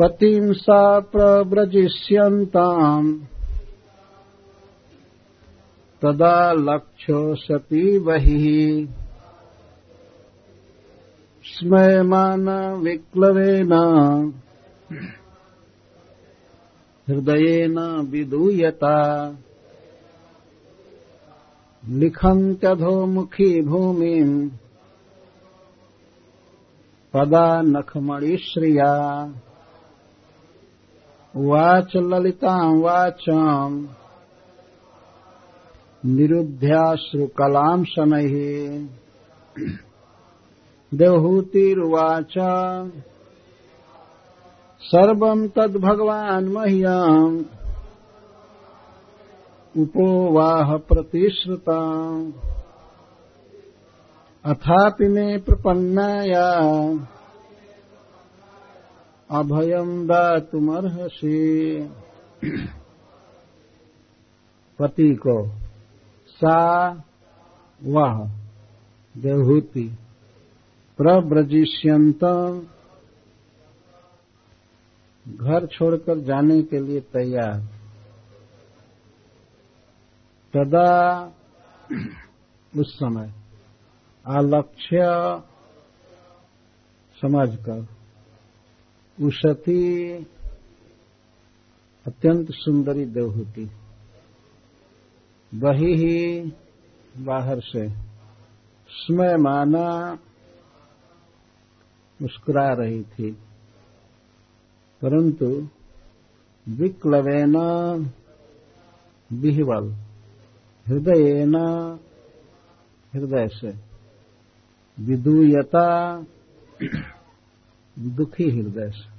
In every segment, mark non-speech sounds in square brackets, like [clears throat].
पतिं सा प्रव्रजिष्यन्ताम्। तदा लक्ष्यो सती बहिः। स्मयमान विक्लवेन हृदयेन विदूयता। लिखन्त्यधोमुखी भूमिम्। पदा नखमणिश्रिया। वाच ललिताम् वाचाम् निरुध्याश्रुकलाम् शनैः देवहूतिरुवाच। सर्वम् तद्भगवान् मह्यम् उपोवाह प्रतिश्रुताम् अथापि मे प्रपन्नाया। अभयम् दातुमर्हसि। पति को सा वह देवहूति प्रव्रजिष्यंत घर छोड़कर जाने के लिए तैयार। तदा उस समय आलक्ष्य समझकर उषती अत्यंत सुंदरी देवहूति वही ही बाहर से स्मय माना मुस्कुरा रही थी। परंतु विक्लवेन बिहवल हृदय हृदय से विदूयता दुखी हृदय से।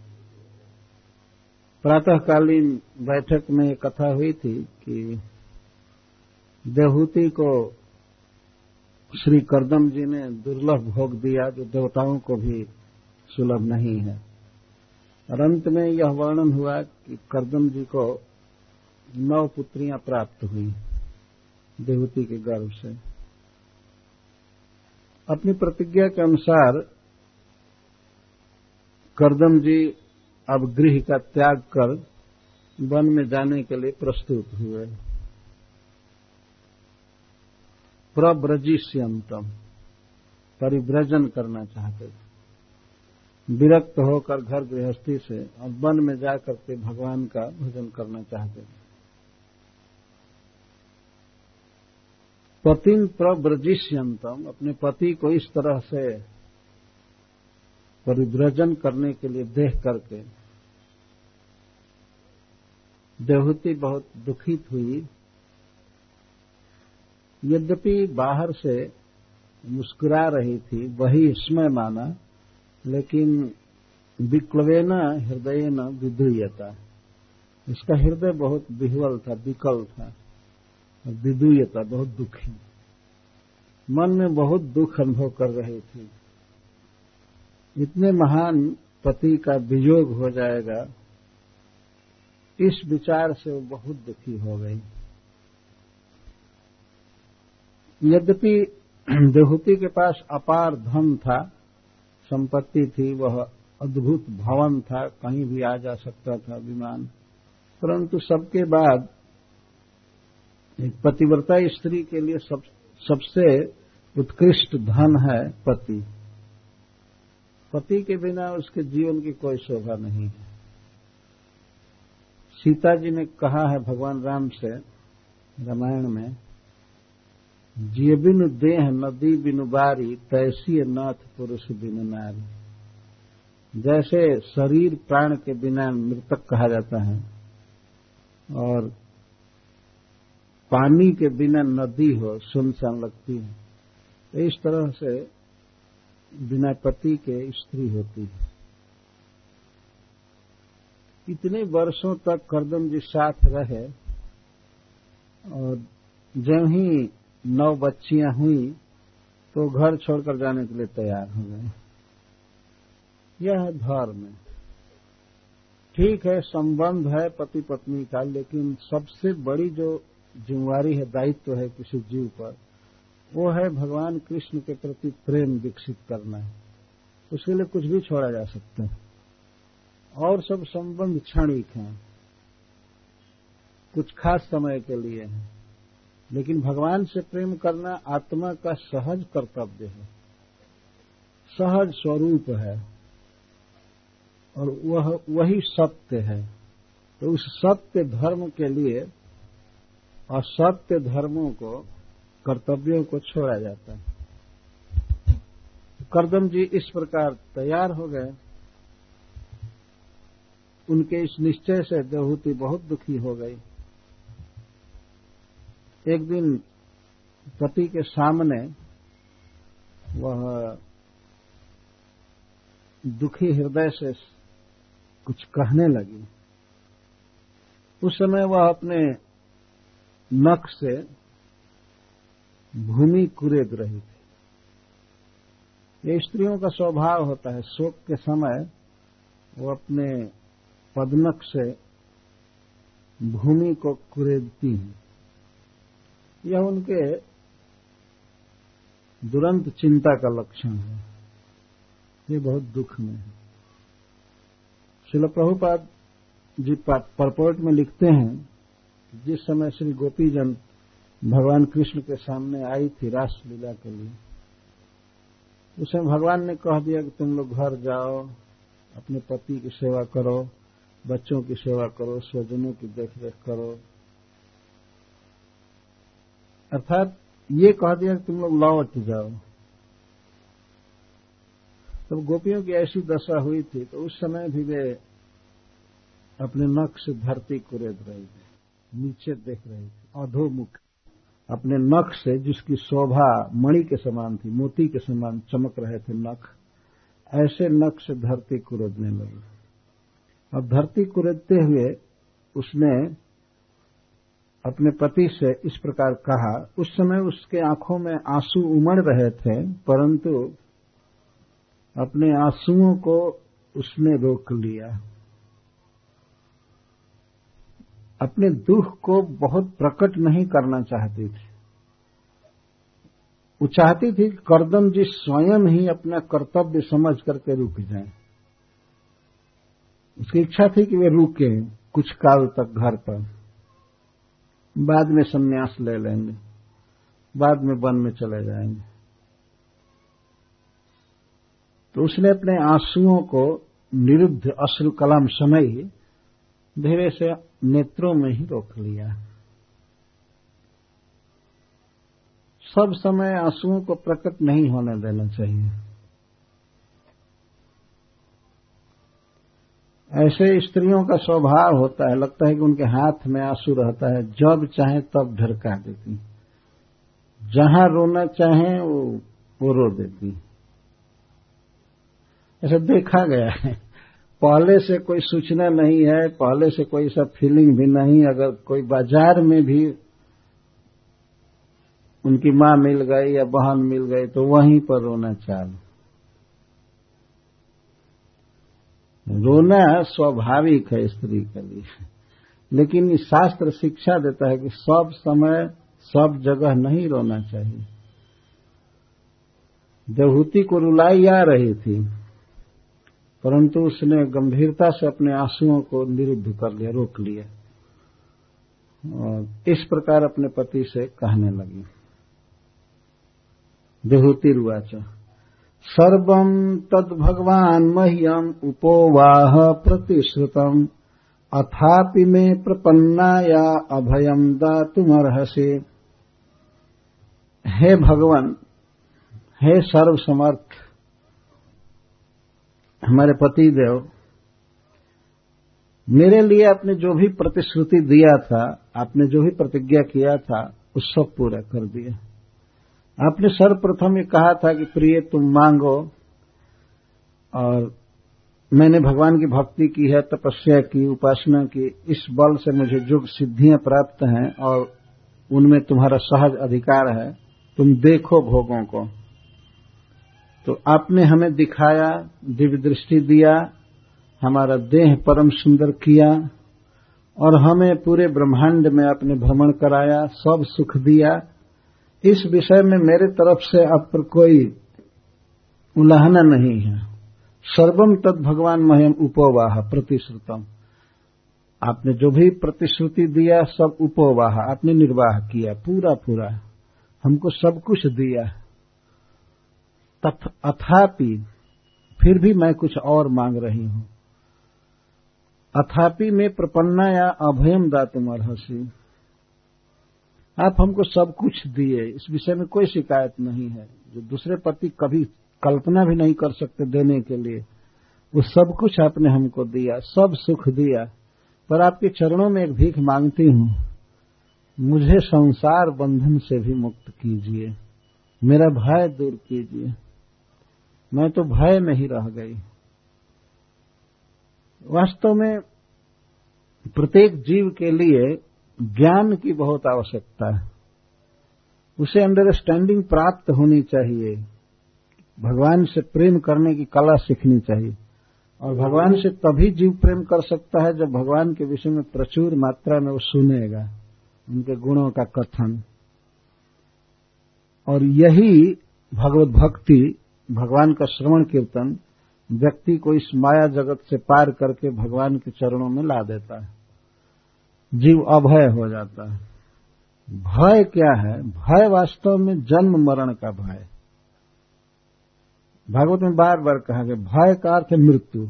प्रातःकालीन बैठक में कथा हुई थी कि देवहूति को श्री करदम जी ने दुर्लभ भोग दिया जो देवताओं को भी सुलभ नहीं है। और अंत में यह वर्णन हुआ कि करदम जी को नौ पुत्रियाँ प्राप्त हुई देवहूति के गर्भ से। अपनी प्रतिज्ञा के अनुसार करदम जी अब गृह का त्याग कर वन में जाने के लिए प्रस्तुत हुए। प्रव्रजिष्यंतम, परिव्रजन करना चाहते थे। विरक्त होकर घर गृहस्थी से और वन में जाकर के भगवान का भजन करना चाहते थे। पतिम प्रव्रजिष्यंतम, अपने पति को इस तरह से परिव्रजन करने के लिए देख करके देवहूति बहुत दुखित हुई। यद्यपि बाहर से मुस्कुरा रही थी, वही इसमें माना, लेकिन विक्लवेन हृदय न विदुयता इसका हृदय बहुत विह्वल था, विकल था विदुयता बहुत दुखी। मन में बहुत दुख अनुभव कर रही थी। इतने महान पति का वियोग हो जाएगा इस विचार से वो बहुत दुखी हो गई। यद्यपि [clears throat] देहूति के पास अपार धन था संपत्ति थी वह अद्भुत भवन था कहीं भी आ जा सकता था विमान परंतु सबके बाद एक पतिव्रता स्त्री के लिए सब, सबसे उत्कृष्ट धन है पति। पति के बिना उसके जीवन की कोई शोभा नहीं है। सीता जी ने कहा है भगवान राम से, रामायण में, जिय बिनु देह नदी बिनु बारी, तैसी नाथ पुरुष बिनु नारी। जैसे शरीर प्राण के बिना मृतक कहा जाता है, और पानी के बिना नदी हो, सुनसान लगती है। तो इस तरह से बिना पति के स्त्री होती है। इतने वर्षों तक करदम जी साथ रहे और जब ही नौ बच्चियाँ हुई तो घर छोड़कर जाने के लिए तैयार हो गए। यह धर्म है। ठीक है, संबंध है पति पत्नी का, लेकिन सबसे बड़ी जो जिम्मेवारी है, दायित्व है किसी जीव पर वो है भगवान कृष्ण के प्रति प्रेम विकसित करना है। उसके लिए कुछ भी छोड़ा जा सकता है। और सब संबंध क्षणिक हैं। कुछ खास समय के लिए है। लेकिन भगवान से प्रेम करना आत्मा का सहज कर्तव्य है। सहज स्वरूप है। और वह, वही सत्य है। तो उस सत्य धर्म के लिए असत्य धर्मों को कर्तव्यों को छोड़ा जाता है। करदम जी इस प्रकार तैयार हो गए। उनके इस निश्चय से देवहूति बहुत दुखी हो गई। एक दिन पति के सामने वह दुखी हृदय से कुछ कहने लगी। उस समय वह अपने नख से भूमि कुरेद रही थी। ये स्त्रियों का स्वभाव होता है, शोक के समय वो अपने पदनक से भूमि को कुरेदती हैं। यह उनके दुरंत चिंता का लक्षण है। ये बहुत दुख में है। शिल प्रभुपाद जी परपोर्ट में लिखते हैं, जिस समय श्री गोपीजन भगवान कृष्ण के सामने आई थी रासलीला के लिए। उस भगवान ने कह दिया कि तुम लोग घर जाओ, अपने पति की सेवा करो, बच्चों की सेवा करो, स्वजनों की देखरेख करो। अर्थात ये कह दिया कि तुम लोग लौट जाओ। तब तो गोपियों की ऐसी दशा हुई थी तो उस समय भी वे अपने नक्श धरती कुरेद रही थी, नीचे देख रही थी, अधोमुख। अपने नख से, जिसकी शोभा मणि के समान थी, मोती के समान चमक रहे थे नख, ऐसे नख से धरती कुरेदने लगी। और धरती कुरेदते हुए उसने अपने पति से इस प्रकार कहा, उस समय उसके आँखों में आँसू उमड़ रहे थे, परंतु अपने आंसुओं को उसने रोक लिया। अपने दुख को बहुत प्रकट नहीं करना चाहती थी। वो चाहती थी करदम जी स्वयं ही अपना कर्तव्य समझ करके रुक जाए। उसकी इच्छा थी कि वे रुके कुछ काल तक घर पर। बाद में संन्यास ले लेंगे। बाद में वन में चले जाएँगे। तो उसने अपने आंसुओं को निरुद्ध अश्रु कलम समय धीरे से नेत्रों में ही रोक लिया। सब समय आंसुओं को प्रकट नहीं होने देना चाहिए। ऐसे स्त्रियों का स्वभाव होता है, लगता है कि उनके हाथ में आँसू रहता है, जब चाहे तब ढरका देती। जहाँ रोना चाहे वो वो रो देती। ऐसा देखा गया है। पहले से कोई सूचना नहीं है, पहले से कोई सब फीलिंग भी नहीं, अगर कोई बाज़ार में भी उनकी माँ मिल गई या बहन मिल गई तो वहीं पर रोना चालू। रोना स्वाभाविक है स्त्री के लिए। लेकिन शास्त्र शिक्षा देता है कि सब समय सब जगह नहीं रोना चाहिए। देवहूति को रुलाई आ रही थी। परंतु उसने गंभीरता से अपने आंसुओं को निरुद्ध कर लिया, रोक लिया। और इस प्रकार अपने पति से कहने लगी। देहूतिर्वाच सर्वं तद भगवान मह्यम उपोवाह प्रतिश्रुतम। अथापि मे प्रपन्नाया अभयम दा दातुमर्हसे। हे भगवान, हे सर्व समर्थ हमारे पति देव मेरे लिए आपने जो भी प्रतिश्रुति दिया था, आपने जो भी प्रतिज्ञा किया था, उस सब पूरा कर दिया। आपने सर्वप्रथम ये कहा था कि प्रिय, तुम मांगो, और मैंने भगवान की भक्ति की है, तपस्या की, उपासना की, इस बल से मुझे जो सिद्धियाँ प्राप्त हैं, और उनमें तुम्हारा सहज अधिकार है, तुम देखो भोगों को। तो आपने हमें दिखाया, दिव्य दृष्टि दिया, हमारा देह परम सुंदर किया, और हमें पूरे ब्रह्मांड में अपने भ्रमण कराया, सब सुख दिया। इस विषय में मेरे तरफ़ से आप पर कोई उलाहना नहीं है। सर्वम तद भगवान मह्यम उपोवाह प्रतिश्रुतम। आपने जो भी प्रतिश्रुति दिया, सब उपोवाह आपने निर्वाह किया पूरा पूरा हमको सब कुछ दिया। अथापि फिर भी मैं कुछ और मांग रही हूँ। अथापि में प्रपन्ना या अभयम दातुम अर्हसी आप हमको सब कुछ दिए, इस विषय में कोई शिकायत नहीं है। जो दूसरे पति कभी कल्पना भी नहीं कर सकते देने के लिए, वो सब कुछ आपने हमको दिया, सब सुख दिया। पर आपके चरणों में एक भीख मांगती हूँ, मुझे संसार बंधन से भी मुक्त कीजिए, मेरा भय दूर कीजिए। मैं तो भय में ही रह गई। वास्तव में प्रत्येक जीव के लिए ज्ञान की बहुत आवश्यकता है। उसे अंडरस्टैंडिंग प्राप्त होनी चाहिए। भगवान से प्रेम करने की कला सीखनी चाहिए। और भगवान से तभी जीव प्रेम कर सकता है जब भगवान के विषय में प्रचुर मात्रा में वो सुनेगा, उनके गुणों का कथन। और यही भगवत भक्ति भगवान का श्रवण कीर्तन व्यक्ति को इस माया जगत से पार करके भगवान के चरणों में ला देता है। जीव अभय हो जाता है। भय क्या है? भय वास्तव में जन्म मरण का भय। भागवत में बार बार कहा गया, भय का अर्थ मृत्यु।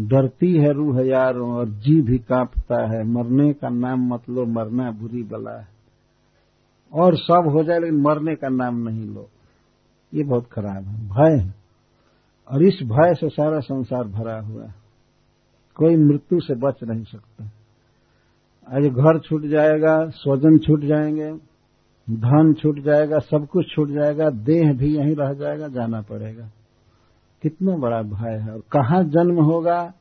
डरती है रूह यारों और जी भी कांपता है। मरने का नाम मत लो, मरना बुरी बला है। और सब हो जाए लेकिन मरने का नाम नहीं लो। ये बहुत खराब है। भय है। और इस भय से सारा संसार भरा हुआ है। कोई मृत्यु से बच नहीं सकता। आज घर छूट जाएगा, स्वजन छूट जाएँगे, धन छूट जाएगा, सब कुछ छूट जाएगा, देह भी यहीं रह जाएगा, जाना पड़ेगा। कितना बड़ा भय है। और कहाँ जन्म होगा,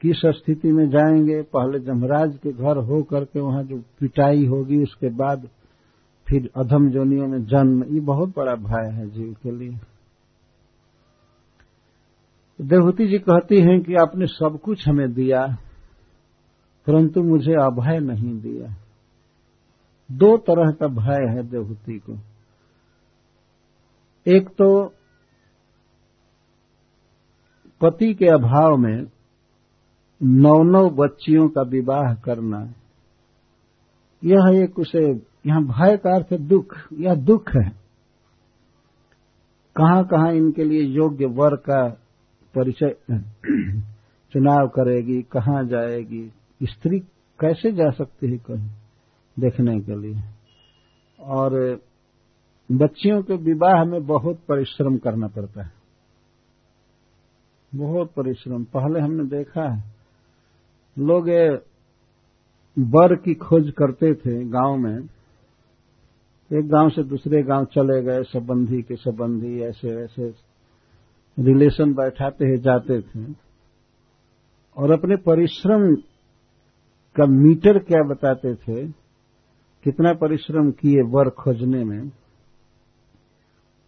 किस स्थिति में जाएँगे, पहले जमराज के घर हो करके वहाँ जो पिटाई होगी, उसके बाद फिर अधम जोनियों में जन्म, ये बहुत बड़ा भय है जीव के लिए। देवहूति जी कहती हैं कि आपने सब कुछ हमें दिया, परंतु मुझे अभय नहीं दिया। दो तरह का भय है देवहूति को। एक तो पति के अभाव में नौ नौ बच्चियों का विवाह करना, यह एक उसे यहाँ भय का अर्थ दुख यह दुख है? कहाँ कहाँ इनके लिए योग्य वर का परिचय, [clears throat] चुनाव करेगी, कहाँ जाएगी? स्त्री कैसे जा सकती है कहीं देखने के लिए? और बच्चियों के विवाह में बहुत परिश्रम करना पड़ता है। बहुत परिश्रम। पहले हमने देखा है, लोग वर की खोज करते थे गाँव में एक गाँव से दूसरे गाँव चले गए, संबंधी के संबंधी, ऐसे ऐसे रिलेशन बैठाते हैं, जाते थे। और अपने परिश्रम का मीटर क्या बताते थे? कितना परिश्रम किए वर खोजने में?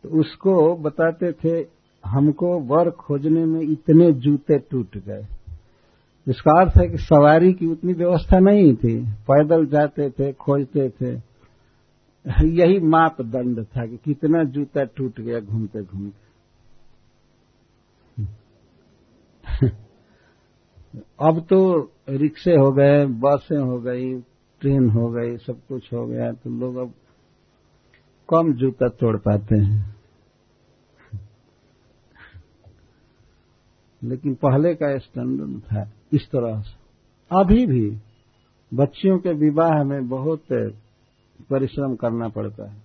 तो उसको बताते थे, हमको वर खोजने में इतने जूते टूट गए। इसका अर्थ है कि सवारी की उतनी व्यवस्था नहीं थी। पैदल जाते थे, खोजते थे। यही मापदंड था कि कितना जूता टूट गया घूमते घूमते। अब तो रिक्शे हो गए, बसें हो गई, ट्रेन हो गई, सब कुछ हो गया तो लोग अब कम जूता तोड़ पाते हैं। लेकिन पहले का स्टैंडर्ड था इस तरह से। अभी भी बच्चियों के विवाह में बहुत परिश्रम करना पड़ता है।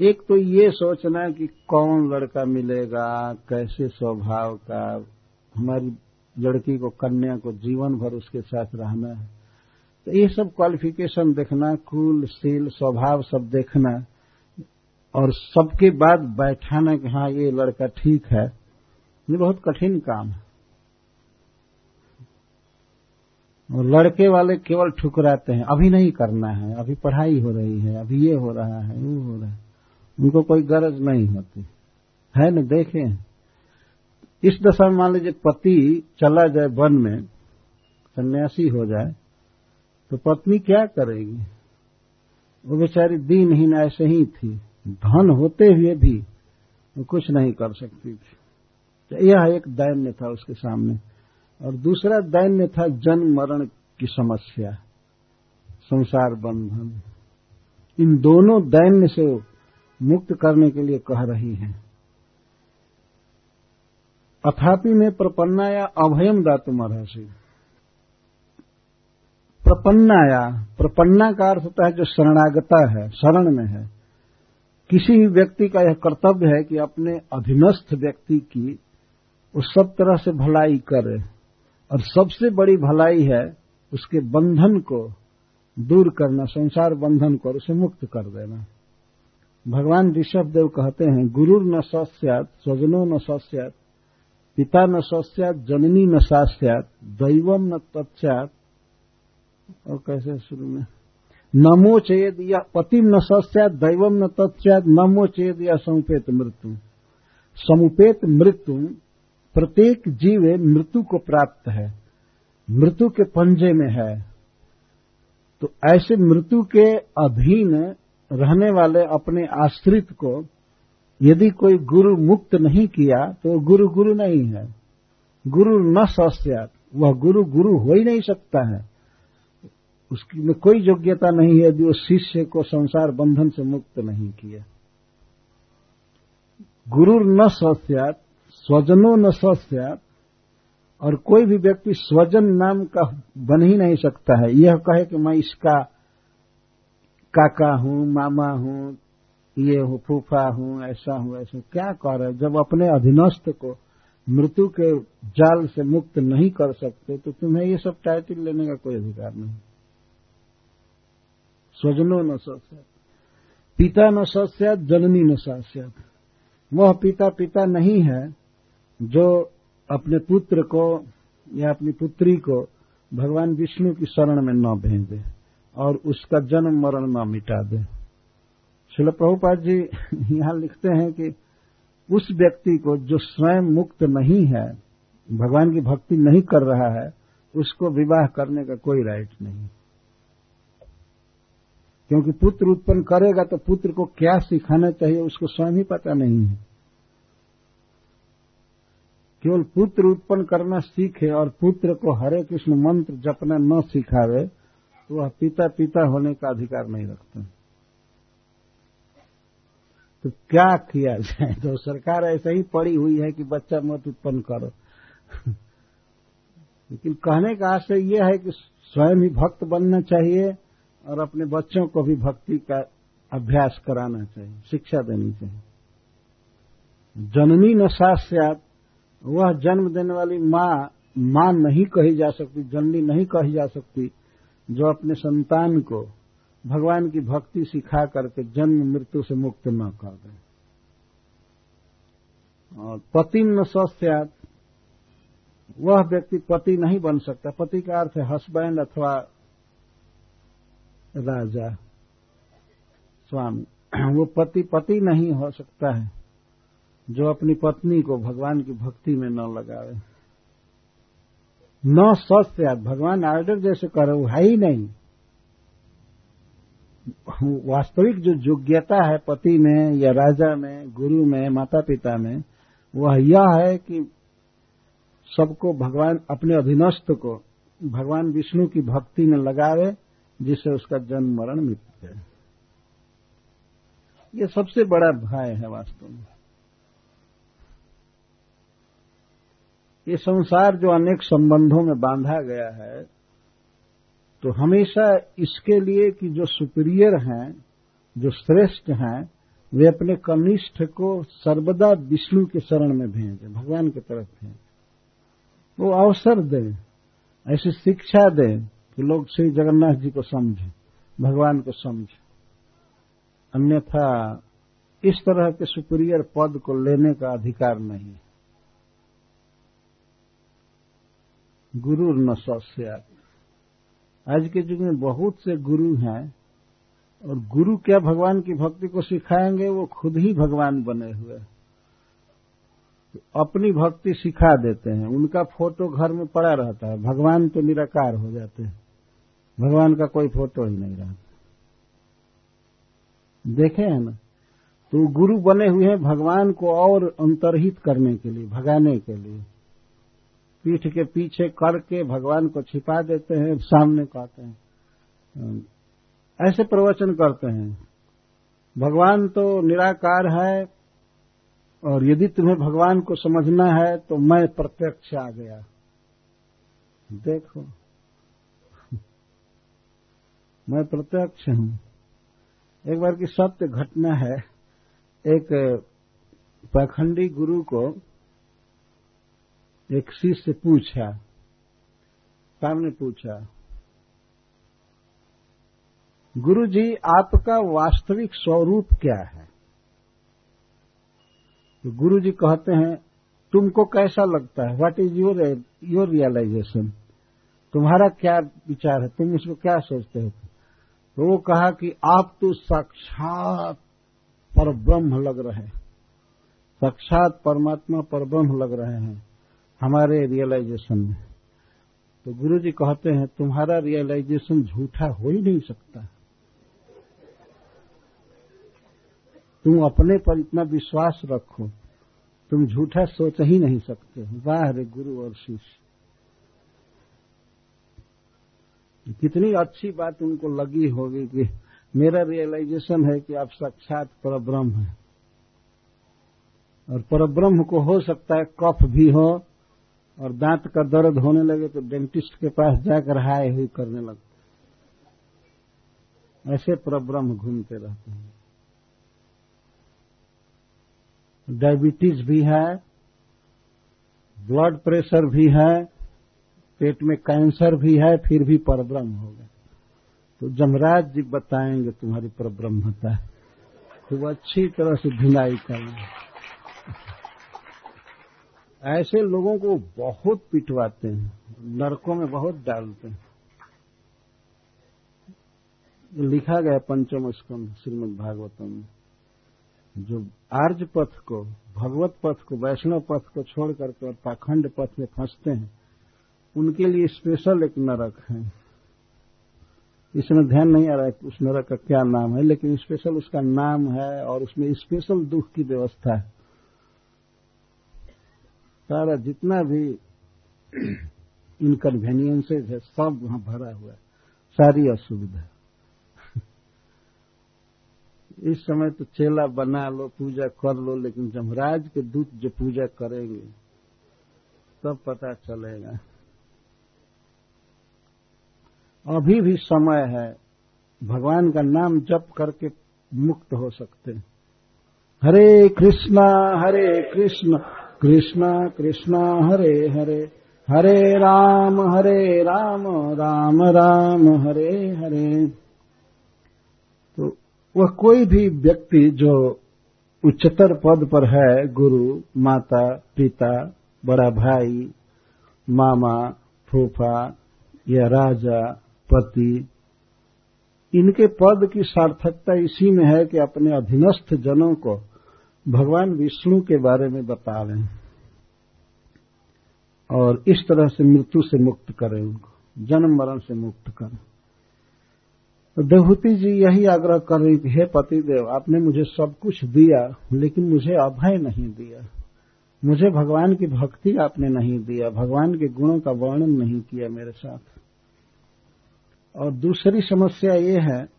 एक तो ये सोचना है कि कौन लड़का मिलेगा, कैसे स्वभाव का, हमारी लड़की को, कन्या को जीवन भर उसके साथ रहना है। तो ये सब क्वालिफिकेशन देखना कुल सील स्वभाव सब देखना, और सबके बाद बैठाना कि हाँ ये लड़का ठीक है, ये बहुत कठिन काम है। लड़के वाले केवल ठुकराते हैं, अभी नहीं करना है, अभी पढ़ाई हो रही है, अभी ये हो रहा है, वो हो रहा है। उनको कोई गरज नहीं होती। है न, देखे इस दशा में मान लीजिए पति चला जाए वन में, सन्यासी हो जाए तो पत्नी क्या करेगी? वो बेचारी दीनहीन ऐसे ही थी। धन होते हुए भी वो कुछ नहीं कर सकती थी। तो यह एक दैन्य था उसके सामने। और दूसरा दैन्य था जन्म मरण की समस्या, संसार बंधन। इन दोनों दैन्य से मुक्त करने के लिए कह रही हैं। अथापि में प्रपन्नाया अभयम दातु अर्हसी। प्रपन्नाया प्रपन्ना का अर्थ होता है जो शरणागता है, शरण में है, किसी भी व्यक्ति का यह कर्तव्य है कि अपने अधीनस्थ व्यक्ति की वो सब तरह से भलाई करे। और सबसे बड़ी भलाई है उसके बंधन को दूर करना, संसार बंधन को उसे मुक्त कर देना। भगवान ऋषभ देव कहते हैं गुरु न सस्यात, स्वजनों न सस्यात, पिता न सस्यात, जननी न सास्यात दैवम न तत्स्यात। और कैसे शुरू में? नमो चेद या पतिम न सस्यात दैवम न तत्स्यात, नमो चेद या समुपेत मृत्यु। समुपेत मृत्यु प्रत्येक जीव मृत्यु को प्राप्त है। मृत्यु के पंजे में है। तो ऐसे मृत्यु के अधीन रहने वाले अपने आश्रित को यदि कोई गुरु मुक्त नहीं किया तो गुरु गुरु नहीं है। गुरु न सस्यात वह गुरु गुरु हो ही नहीं सकता है। उसकी में कोई योग्यता नहीं है यदि वो शिष्य को संसार बंधन से मुक्त नहीं किया। गुरु न सस्यात स्वजनो न सस्यात और कोई भी व्यक्ति स्वजन नाम का बन ही नहीं सकता है। यह कहे कि मैं इसका काका हूँ, मामा हूँ, ये हूँ, फूफा हूँ, ऐसा हूँ, ऐसा। क्या कह रहे जब अपने अधीनस्थ को मृत्यु के जाल से मुक्त नहीं कर सकते तो तुम्हें ये सब टाइटल लेने का कोई अधिकार नहीं। स्वजनों न सस्यात पिता न सस्यात जननी न सस्यात वह पिता पिता नहीं है जो अपने पुत्र को या अपनी पुत्री को भगवान विष्णु की शरण में न भेज दे और उसका जन्म मरण न मिटा दे। शिल प्रभुपाद जी यहाँ लिखते हैं कि उस व्यक्ति को जो स्वयं मुक्त नहीं है, भगवान की भक्ति नहीं कर रहा है, उसको विवाह करने का कोई राइट नहीं। क्योंकि पुत्र उत्पन्न करेगा तो पुत्र को क्या सिखाना चाहिए, उसको स्वयं ही पता नहीं है। केवल पुत्र उत्पन्न करना सीखे और पुत्र को हरे कृष्ण मंत्र जपना न सिखावे तो वह पिता पिता होने का अधिकार नहीं रखता। तो क्या किया जाए? तो सरकार ऐसे ही पड़ी हुई है कि बच्चा मत उत्पन्न करो। लेकिन कहने का आशय यह है कि स्वयं ही भक्त बनना चाहिए और अपने बच्चों को भी भक्ति का अभ्यास कराना चाहिए, शिक्षा देनी चाहिए। जननी न सास्यात वह जन्म देने वाली माँ माँ नहीं कही जा सकती जननी नहीं कही जा सकती, जो अपने संतान को भगवान की भक्ति सिखा करके जन्म मृत्यु से मुक्त न कर दे। और पति न स्वस्थ्यात वह व्यक्ति पति नहीं बन सकता। पति का अर्थ है हस्बैंड अथवा राजा, स्वामी। वो पति पति नहीं हो सकता है। जो अपनी पत्नी को भगवान की भक्ति में न लगावे। न स्वस्थ भगवान आर्डर जैसे करे, वो है ही नहीं। वास्तविक जो योग्यता है पति में या राजा में, गुरु में माता पिता में, वह यह है कि सबको भगवान अपने अधीनस्थ को, भगवान विष्णु की भक्ति में लगावे, जिससे उसका जन्म मरण मिट जाए ये सबसे बड़ा भय है वास्तव में। ये संसार जो अनेक संबंधों में बांधा गया है तो हमेशा इसके लिए कि जो सुपीरियर हैं, जो श्रेष्ठ हैं, वे अपने कनिष्ठ को सर्वदा विष्णु के शरण में भेजें, भगवान की तरफ़ भेजें। वो अवसर दें, ऐसी शिक्षा दें कि लोग श्री जगन्नाथ जी को समझें, भगवान को समझें। अन्यथा इस तरह के सुपीरियर पद को लेने का अधिकार नहीं गुरु न सस्यात आज के युग में बहुत से गुरु हैं और गुरु क्या भगवान की भक्ति को सिखाएँगे? वो खुद ही भगवान बने हुए तो अपनी भक्ति सिखा देते हैं। उनका फ़ोटो घर में पड़ा रहता है। भगवान तो निराकार हो जाते हैं। भगवान का कोई फ़ोटो ही नहीं रहता। देखे हैं ना? तो गुरु बने हुए हैं भगवान को और अंतरहित करने के लिए, भगाने के लिए। पीठ के पीछे करके भगवान को छिपा देते हैं, सामने कहते हैं। ऐसे प्रवचन करते हैं। भगवान तो निराकार है, और यदि तुम्हें भगवान को समझना है तो मैं प्रत्यक्ष आ गया। देखो। [laughs] मैं प्रत्यक्ष हूँ। एक बार की सत्य घटना है। एक पाखंडी गुरु को एक शिष्य पूछा, सामने पूछा गुरु जी आपका वास्तविक स्वरूप क्या है? तो गुरु जी कहते हैं, तुमको कैसा लगता है? What is your your realization तुम्हारा क्या विचार है? तुम उसको क्या सोचते हो? तो वो कहा कि आप तो साक्षात पर ब्रह्म लग रहे हैं। साक्षात परमात्मा पर ब्रह्म लग रहे हैं। हमारे रियलाइजेशन में। तो गुरु जी कहते हैं, तुम्हारा रियलाइजेशन झूठा हो ही नहीं सकता। तुम अपने पर इतना विश्वास रखो, तुम झूठा सोच ही नहीं सकते। वाह रे गुरु और शिष्य। कितनी अच्छी बात उनको लगी होगी कि मेरा रियलाइजेशन है कि आप साक्षात पर ब्रह्म है। और पर ब्रह्म को हो सकता है कफ भी हो और दांत का दर्द होने लगे तो डेंटिस्ट के पास जाकर हाय हुई करने लगते ऐसे पर ब्रह्म घूमते रहते हैं। डायबिटीज़ भी है, ब्लड प्रेशर भी है, पेट में कैंसर भी है, फिर भी परब्रह्म होगा तो जमराज जी बताएँगे तुम्हारी परब्रह्मता। खूब अच्छी तरह से ढुलाई करेंगे ऐसे लोगों को बहुत पिटवाते हैं, नरकों में बहुत डालते हैं। लिखा गया पंचम स्कंद श्रीमद भागवतम में, जो आर्ज पथ को, भगवत पथ को, वैष्णव पथ को छोड़ करके और पाखंड पथ में फंसते हैं, उनके लिए स्पेशल एक नरक है। इसमें ध्यान नहीं आ रहा है कि उस नरक का क्या नाम है, लेकिन स्पेशल उसका नाम है और उसमें स्पेशल दुख की व्यवस्था है। सारा जितना भी इनकन्वीनियंसेज है, सब वहाँ भरा हुआ है। सारी असुविधा। इस समय तो चेला बना लो, पूजा कर लो, लेकिन जमराज के दूत जो पूजा करेंगे, तब पता चलेगा। अभी भी समय है, भगवान का नाम जप करके मुक्त हो सकते हैं। हरे कृष्णा, हरे कृष्ण। कृष्णा कृष्णा, हरे हरे। हरे राम हरे राम राम राम, हरे हरे। तो वह कोई भी व्यक्ति जो उच्चतर पद पर है, गुरु, माता, पिता, बड़ा भाई, मामा, फूफा, या राजा, पति, इनके पद की सार्थकता इसी में है कि अपने अधीनस्थ जनों को भगवान विष्णु के बारे में बता लें और इस तरह से मृत्यु से मुक्त करें उनको, जन्म मरण से मुक्त करें। तो देवहूति जी यही आग्रह कर रही थी हे पतिदेव, आपने मुझे सब कुछ दिया, लेकिन मुझे अभय नहीं दिया। मुझे भगवान की भक्ति आपने नहीं दिया, भगवान के गुणों का वर्णन नहीं किया मेरे साथ। और दूसरी समस्या ये है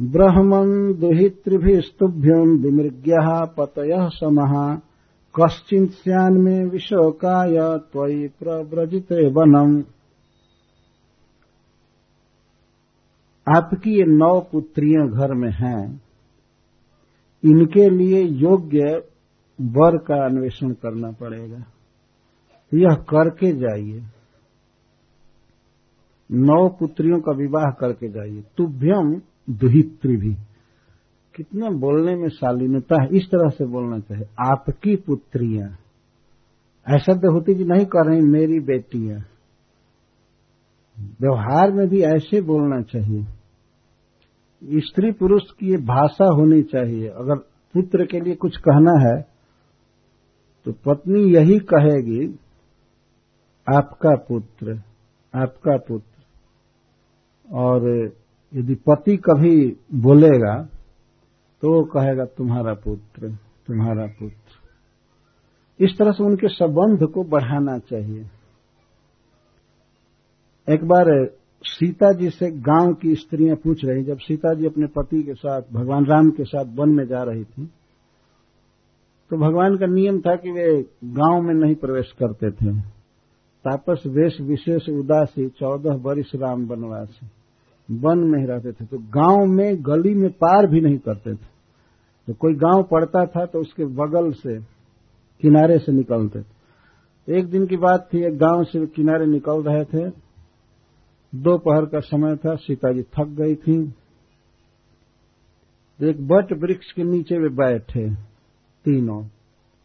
ब्रह्मन दुहितृभिस्तुभ्यम विमृग्य पतय समः। कश्चिंत्यान में विशोकाय त्वयि प्रव्रजित वनम। आपकी ये नौ पुत्रियाँ घर में हैं, इनके लिए योग्य वर का अन्वेषण करना पड़ेगा। यह करके जाइए। नौ पुत्रियों का विवाह करके जाइए। तुभ्यम दुहित्री भी। कितना बोलने में शालीनता है, इस तरह से बोलना चाहिए, आपकी पुत्रियाँ। ऐसा देहूति जी नहीं कर रही, मेरी बेटियाँ। व्यवहार में भी ऐसे बोलना चाहिए। स्त्री पुरुष की भाषा होनी चाहिए। अगर पुत्र के लिए कुछ कहना है तो पत्नी यही कहेगी, आपका पुत्र आपका पुत्र। और यदि पति कभी बोलेगा तो वो कहेगा, तुम्हारा पुत्र तुम्हारा पुत्र। इस तरह से उनके संबंध को बढ़ाना चाहिए। एक बार सीता जी से गाँव की स्त्रियाँ पूछ रही, जब सीता जी अपने पति के साथ, भगवान राम के साथ वन में जा रही थी तो भगवान का नियम था कि वे गाँव में नहीं प्रवेश करते थे। तापस वेश विशेष उदासी, चौदह वर्ष राम वनवासी। वन में ही रहते थे तो गाँव में गली में पार भी नहीं करते थे। तो कोई गाँव पड़ता था तो उसके बगल से, किनारे से निकलते थे। एक दिन की बात थी, एक गाँव से किनारे निकल रहे थे। दोपहर का समय था सीता जी थक गई थी। एक बट वृक्ष के नीचे वे बैठे, तीनों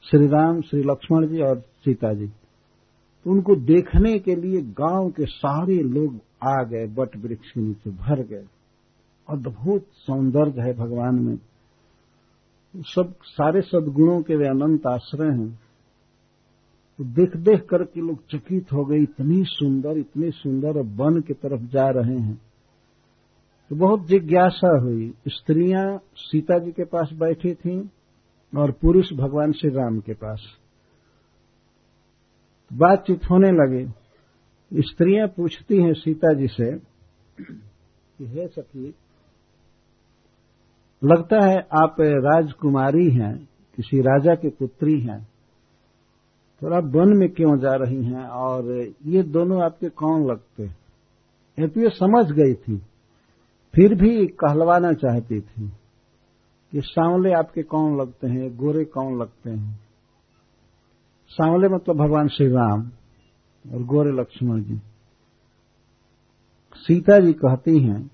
श्री राम श्री लक्ष्मण जी और सीता जी तो उनको देखने के लिए गाँव के सारे लोग आ गए, बट वृक्ष के नीचे भर गए। अद्भुत सौंदर्य है भगवान में। सब, सारे सदगुणों के वे अनंत आश्रय हैं। तो देख देख करके लोग चकित हो गए, इतनी सुंदर इतनी सुंदर वन की तरफ़ जा रहे हैं। तो बहुत जिज्ञासा हुई। स्त्रियाँ सीता जी के पास बैठी थीं और पुरुष भगवान श्री राम के पास। बातचीत होने लगे। स्त्रियाँ पूछती हैं सीता जी से कि हे सखी, लगता है आप राजकुमारी हैं, किसी राजा की पुत्री हैं। तो वन में क्यों जा रही हैं और ये दोनों आपके कौन लगते ये तो ये समझ गई थी। फिर भी कहलवाना चाहती थी कि सांवले आपके कौन लगते हैं, गोरे कौन लगते हैं? सांवले मतलब भगवान श्री राम। और गोरे लक्ष्मण जी। सीता जी कहती हैं,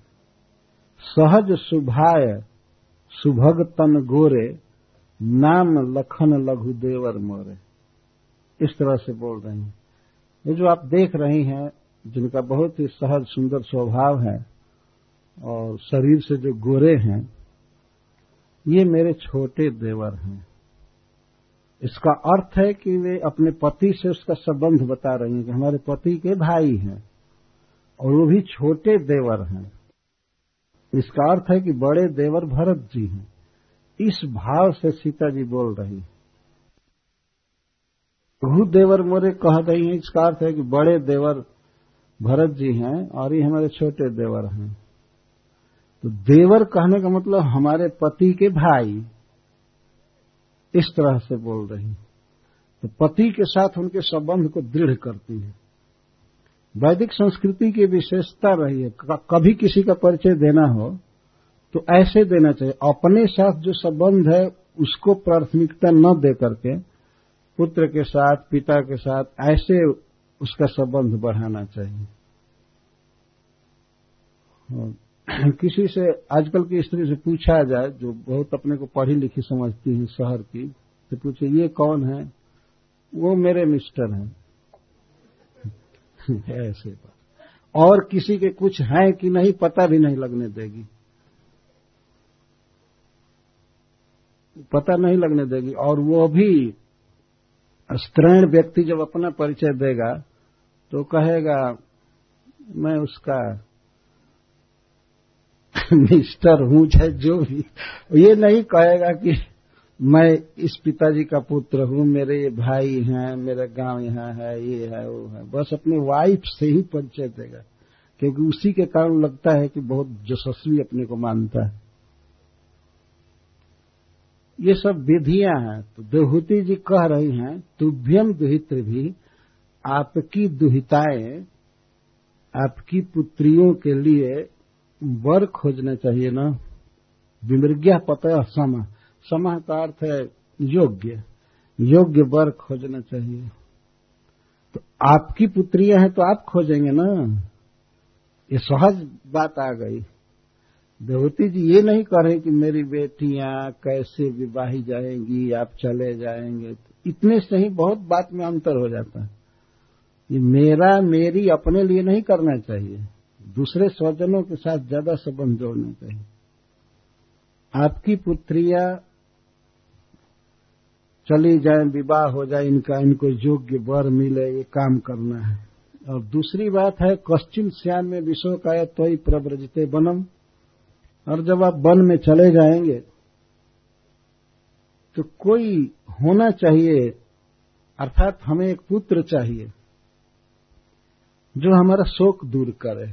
सहज सुभाय, सुभग तन गोरे, नाम लखन लघु देवर मोरे। इस तरह से बोल रहे हैं। ये जो आप देख रही हैं, जिनका बहुत ही सहज, सुंदर स्वभाव है, और शरीर से जो गोरे हैं, ये मेरे छोटे देवर हैं। इसका अर्थ है कि वे अपने पति से उसका संबंध बता रही हैं कि हमारे पति के भाई हैं और वो भी छोटे देवर हैं। इसका अर्थ है कि बड़े देवर भरत जी हैं। इस भाव से सीता जी बोल रही भू देवर मोरे कह रही हैं, इसका अर्थ है कि बड़े देवर भरत जी हैं और ये हमारे छोटे देवर हैं। तो देवर कहने का मतलब हमारे पति के भाई। इस तरह से बोल रही तो पति के साथ उनके संबंध को दृढ़ करती है। वैदिक संस्कृति की विशेषता रही है। कभी किसी का परिचय देना हो तो ऐसे देना चाहिए। अपने साथ जो संबंध है, उसको प्राथमिकता न दे करके, पुत्र के साथ, पिता के साथ, ऐसे उसका संबंध बढ़ाना चाहिए। [clears throat] किसी से आजकल की स्त्री से पूछा जाए, जो बहुत अपने को पढ़ी लिखी समझती है शहर की तो पूछे, ये कौन है? वो मेरे मिस्टर हैं [laughs] ऐसे बात। और किसी के कुछ है कि नहीं, पता भी नहीं लगने देगी। पता नहीं लगने देगी। और वो भी स्त्रीण व्यक्ति जब अपना परिचय देगा तो कहेगा, मैं उसका [laughs] मिस्टर हूँ चाहे जो भी। ये नहीं कहेगा कि मैं इस पिताजी का पुत्र हूँ, मेरे ये भाई हैं, मेरा गाँव यहाँ है, ये है, वो है। बस अपने वाइफ से ही परिचय देगा, क्योंकि उसी के कारण लगता है कि बहुत यशस्वी अपने को मानता है। ये सब विधियाँ हैं तो देहूति जी कह रही हैं, तुभ्यम दुहित्र भी, आपकी दुहिताएँ, आपकी पुत्रियों के लिए वर खोजना चाहिए ना। विमृज्ञा पतः सम सम का अर्थ है योग्य। योग्य वर खोजना चाहिए। तो आपकी पुत्रियाँ हैं तो आप खोजेंगे ना। ये सहज बात आ गई। देवती जी ये नहीं कह रहे कि मेरी बेटियाँ कैसे विवाही जाएँगी, आप चले जाएँगे। तो इतने से ही बहुत बात में अंतर हो जाता है। ये मेरा, मेरी अपने लिए नहीं करना चाहिए। दूसरे स्वजनों के साथ ज़्यादा संबंध जोड़ना चाहिए। आपकी पुत्रिया चली जाए, विवाह हो जाए, इनका, इनको योग्य वर मिले, ये काम करना है। और दूसरी बात है, कश्चिन श्याम में विश्व का है तो ही प्रव्रजते बनम और जब आप वन में चले जाएँगे तो कोई होना चाहिए, अर्थात हमें एक पुत्र चाहिए, जो हमारा शोक दूर करे।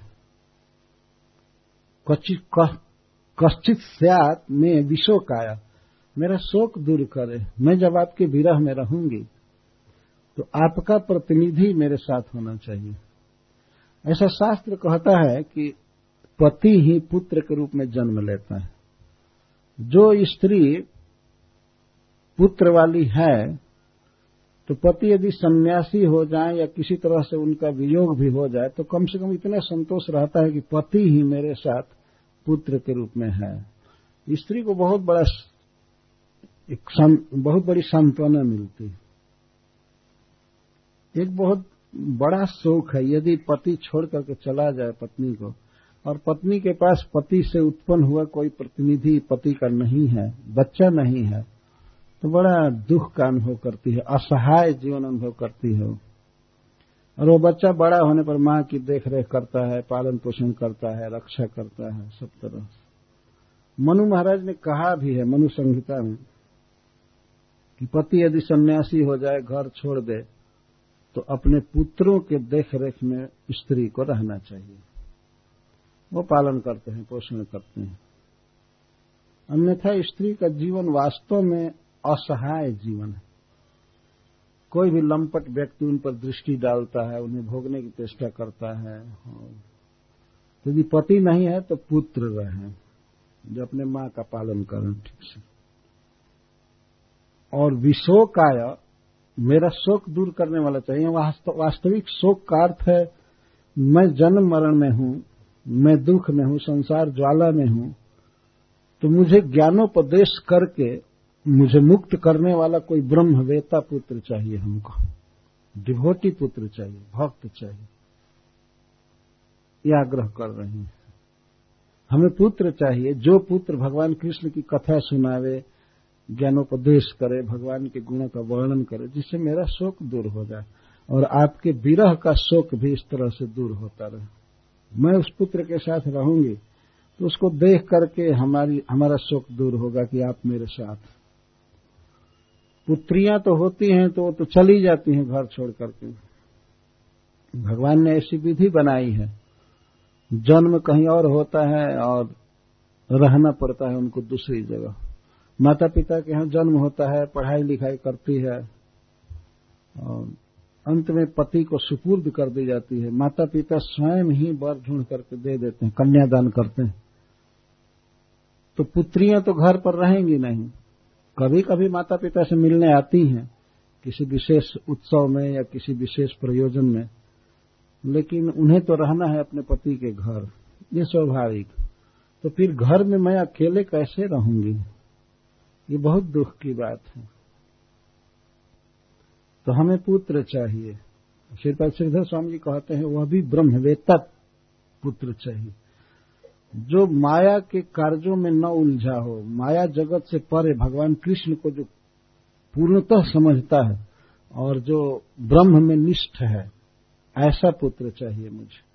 कश्चित स्यात में विश्व काया मेरा शोक दूर करे। मैं जब आपके विरह में रहूँगी तो आपका प्रतिनिधि मेरे साथ होना चाहिए। ऐसा शास्त्र कहता है कि पति ही पुत्र के रूप में जन्म लेता है। जो स्त्री पुत्र वाली है तो पति यदि सन्यासी हो जाए या किसी तरह से उनका वियोग भी हो जाए तो कम से कम इतना संतोष रहता है कि पति ही मेरे साथ पुत्र के रूप में है। स्त्री को बहुत बड़ा एक सं, बहुत बड़ी सांत्वना मिलती एक बहुत बड़ा शोक है यदि पति छोड़ करके चला जाए पत्नी को और पत्नी के पास पति से उत्पन्न हुआ कोई प्रतिनिधि पति का नहीं है बच्चा नहीं है तो बड़ा दुख का अनुभव करती है असहाय जीवन अनुभव करती है और वो बच्चा बड़ा होने पर माँ की देखरेख करता है, पालन पोषण करता है, रक्षा करता है, सब तरह से। मनु महाराज ने कहा भी है, मनु संहिता में, कि पति यदि सन्यासी हो जाए, घर छोड़ दे तो अपने पुत्रों के देखरेख में स्त्री को रहना चाहिए। वो पालन करते हैं, पोषण करते हैं। अन्यथा स्त्री का जीवन वास्तव में असहाय जीवन है। कोई भी लंपट व्यक्ति उन पर दृष्टि डालता है, उन्हें भोगने की चेष्टा करता है यदि पति नहीं है तो पुत्र रहे, जो अपने माँ का पालन करें, ठीक से। और विशोकाय, मेरा शोक दूर करने वाला चाहिए वास्तविक शोक का अर्थ है, मैं जन्म मरण में हूँ, मैं दुख में हूँ, संसार ज्वाला में हूँ तो मुझे ज्ञानोपदेश करके मुझे मुक्त करने वाला कोई ब्रह्मवेता पुत्र चाहिए हमको। डिभोटी पुत्र चाहिए, भक्त चाहिए। यह आग्रह कर रहे हैं। हमें पुत्र चाहिए, जो पुत्र भगवान कृष्ण की कथा सुनावे, ज्ञानोपदेश करे, भगवान के गुणों का वर्णन करे, जिससे मेरा शोक दूर हो जाए और आपके विरह का शोक भी इस तरह से दूर होता रहे। मैं उस पुत्र के साथ रहूँगी तो उसको देख करके हमारी, हमारा शोक दूर होगा कि आप मेरे साथ पुत्रियाँ तो होती हैं तो वो तो चली जाती हैं घर छोड़ करके। भगवान ने ऐसी विधि बनाई है। जन्म कहीं और होता है और रहना पड़ता है उनको दूसरी जगह। माता पिता के यहाँ जन्म होता है, पढ़ाई लिखाई करती है और अंत में पति को सुपुर्द कर दी जाती है। माता पिता स्वयं ही बर ढूंढ करके दे देते हैं, कन्यादान करते हैं। तो पुत्रियाँ तो घर पर रहेंगी नहीं। कभी कभी माता पिता से मिलने आती हैं, किसी विशेष उत्सव में या किसी विशेष प्रयोजन में, लेकिन उन्हें तो रहना है अपने पति के घर, ये स्वाभाविक। तो फिर घर में मैं अकेले कैसे रहूँगी? ये बहुत दुख की बात है। तो हमें पुत्र चाहिए। श्रीपाद श्रीधर स्वामी जी कहते हैं, वह भी ब्रह्मवेत्ता पुत्र चाहिए। जो माया के कार्यों में न उलझा हो, माया जगत से परे भगवान कृष्ण को जो पूर्णतः समझता है और जो ब्रह्म में निष्ठ है, ऐसा पुत्र चाहिए मुझे।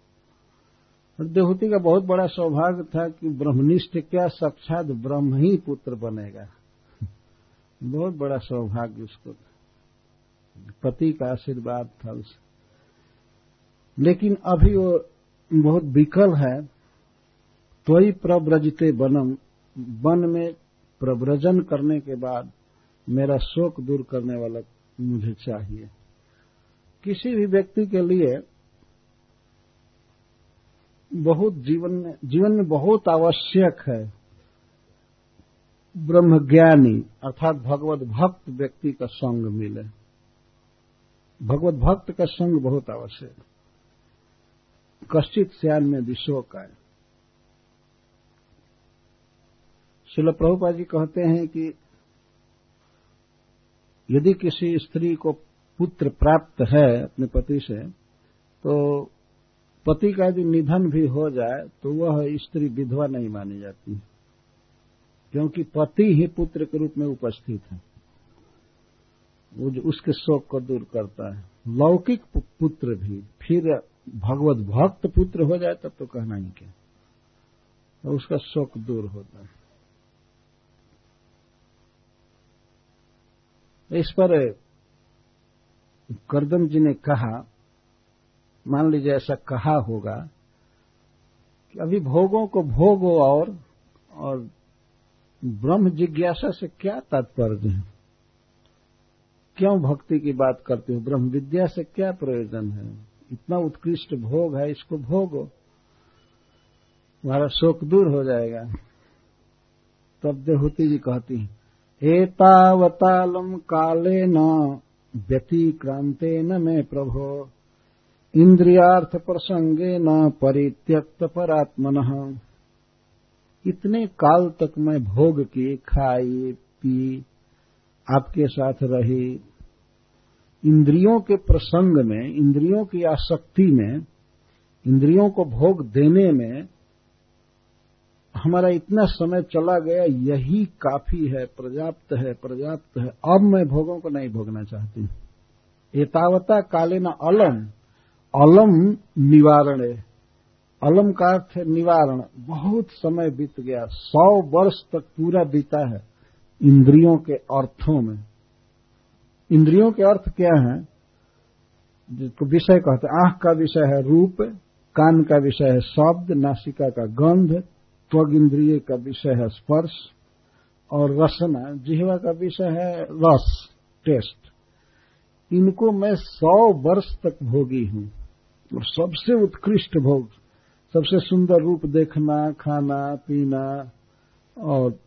और देहूति का बहुत बड़ा सौभाग्य था कि ब्रह्मनिष्ठ क्या साक्षात ब्रह्म ही पुत्र बनेगा। बहुत बड़ा सौभाग्य उसको पति का आशीर्वाद था उसे। लेकिन अभी वो बहुत विकल है त्वई प्रव्रजते वनम। वन में प्रव्रजन करने के बाद मेरा शोक दूर करने वाला मुझे चाहिए। किसी भी व्यक्ति के लिए बहुत जीवन में जीवन में बहुत आवश्यक है ब्रह्मज्ञानी, अर्थात भगवत भक्त व्यक्ति का संग मिले। भगवत भक्त का संग बहुत आवश्यक। कश्चित श्यान में विशोक आए। शिल प्रभुपा जी कहते हैं कि यदि किसी स्त्री को पुत्र प्राप्त है अपने पति से तो पति का यदि निधन भी हो जाए तो वह स्त्री विधवा नहीं मानी जाती क्योंकि पति ही पुत्र के रूप में उपस्थित है। वो जो उसके शोक को दूर करता है। लौकिक पुत्र भी, फिर भगवत भक्त पुत्र हो जाए, तब तो कहना ही क्या। तो उसका शोक दूर होता है। इस पर करदम जी ने कहा, मान लीजिए ऐसा कहा होगा कि अभी भोगों को भोगो और और ब्रह्म जिज्ञासा से क्या तात्पर्य है? क्यों भक्ति की बात करते हो? ब्रह्म विद्या से क्या प्रयोजन है? इतना उत्कृष्ट भोग है, इसको भोगो। तुम्हारा शोक दूर हो जाएगा। तब देहूति जी कहती है एतावतालम काले न व्यतिक्रांते न मे प्रभो। इंद्रियार्थ प्रसंगे न परित्यक्त परात्मन इतने काल तक मैं भोग की खाई पी आपके साथ रही। इंद्रियों के प्रसंग में, इंद्रियों की आसक्ति में, इंद्रियों को भोग देने में हमारा इतना समय चला गया, यही काफ़ी है, पर्याप्त है पर्याप्त है। अब मैं भोगों को नहीं भोगना चाहती। एतावता काले न अलम अलम निवारण। अलम का अर्थ निवारण। बहुत समय बीत गया, सौ वर्ष तक पूरा बीता है इंद्रियों के अर्थों में। इंद्रियों के अर्थ क्या है? जिसको विषय कहते हैं, आँख का विषय है रूप, कान का विषय है शब्द, नासिका का गंध त्वग इंद्रिय का विषय है स्पर्श और रसना। जिहवा का विषय है रस, टेस्ट। इनको मैं सौ वर्ष तक भोगी हूँ और सबसे उत्कृष्ट भोग, सबसे सुंदर रूप देखना, खाना, पीना और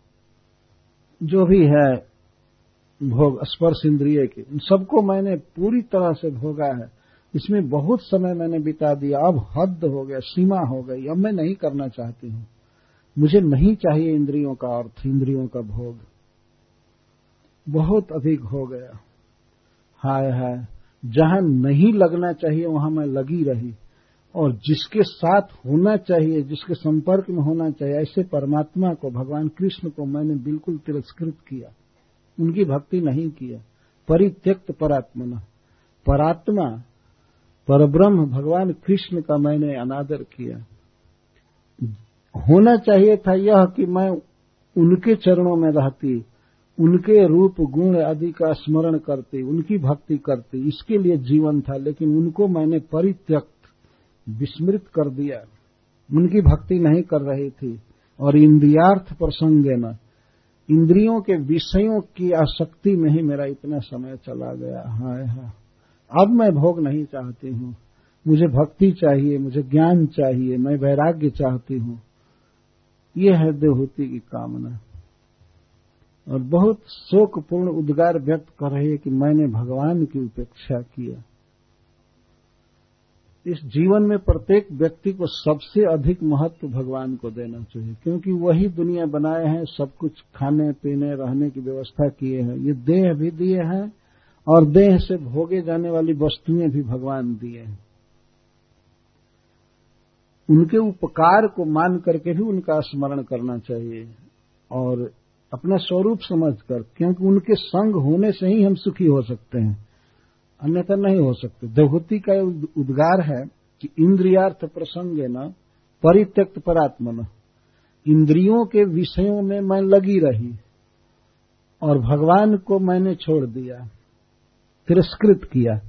जो भी है भोग, स्पर्श इंद्रिय के, उन सबको मैंने पूरी तरह से भोगा है। इसमें बहुत समय मैंने बिता दिया। अब हद हो गया, सीमा हो गई। अब मैं नहीं करना चाहती हूँ। मुझे नहीं चाहिए इंद्रियों का अर्थ, इंद्रियों का भोग। बहुत अधिक हो गया। हाय हाय, जहाँ नहीं लगना चाहिए वहाँ मैं लगी रही। और जिसके साथ होना चाहिए, जिसके संपर्क में होना चाहिए, ऐसे परमात्मा को, भगवान कृष्ण को मैंने बिल्कुल तिरस्कृत किया। उनकी भक्ति नहीं किया परित्यक्त परात्मना। परात्मा, परब्रह्म, भगवान कृष्ण का मैंने अनादर किया। होना चाहिए था यह कि मैं उनके चरणों में रहती, उनके रूप, गुण आदि का स्मरण करती, उनकी भक्ति करती, इसके लिए जीवन था, लेकिन उनको मैंने परित्यक्त, विस्मृत कर दिया। उनकी भक्ति नहीं कर रही थी। और इंद्रियार्थ प्रसंगे न, इंद्रियों के विषयों की आसक्ति में ही मेरा इतना समय चला गया। हाय हाय। अब मैं भोग नहीं चाहती हूँ। मुझे भक्ति चाहिए, मुझे ज्ञान चाहिए, मैं वैराग्य चाहती हूँ। यह है देवहूति की कामना। और बहुत शोकपूर्ण उद्गार व्यक्त कर रही है कि मैंने भगवान की उपेक्षा किया। इस जीवन में प्रत्येक व्यक्ति को सबसे अधिक महत्व भगवान को देना चाहिए, क्योंकि वही दुनिया बनाए हैं, सब कुछ खाने, पीने, रहने की व्यवस्था किए हैं। ये देह भी दिए हैं और देह से भोगे जाने वाली वस्तुएँ भी भगवान दिए हैं। उनके उपकार को मान करके भी उनका स्मरण करना चाहिए और अपना स्वरूप समझकर, क्योंकि उनके संग होने से ही हम सुखी हो सकते हैं, अन्यथा नहीं हो सकते। देवहूति का उद्गार है कि इंद्रियार्थ प्रसंग न, परित्यक्त परात्मन। इंद्रियों के विषयों में मैं लगी रही और भगवान को मैंने छोड़ दिया, तिरस्कृत किया।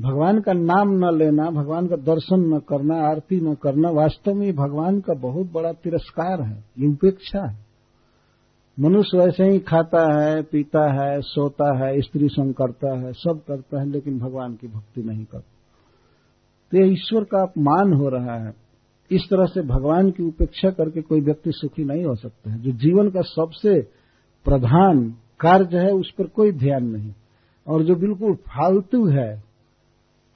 भगवान का नाम न लेना, भगवान का दर्शन न करना, आरती न करना, वास्तव में भगवान का बहुत बड़ा तिरस्कार है, ये उपेक्षा है। मनुष्य वैसे ही खाता है, पीता है, सोता है, स्त्री संग करता है, सब करता है, लेकिन भगवान की भक्ति नहीं करता। तो यह ईश्वर का अपमान हो रहा है। इस तरह से भगवान की उपेक्षा करके कोई व्यक्ति सुखी नहीं हो सकता है। जो जीवन का सबसे प्रधान कार्य है, उस पर कोई ध्यान नहीं। और जो बिल्कुल फालतू है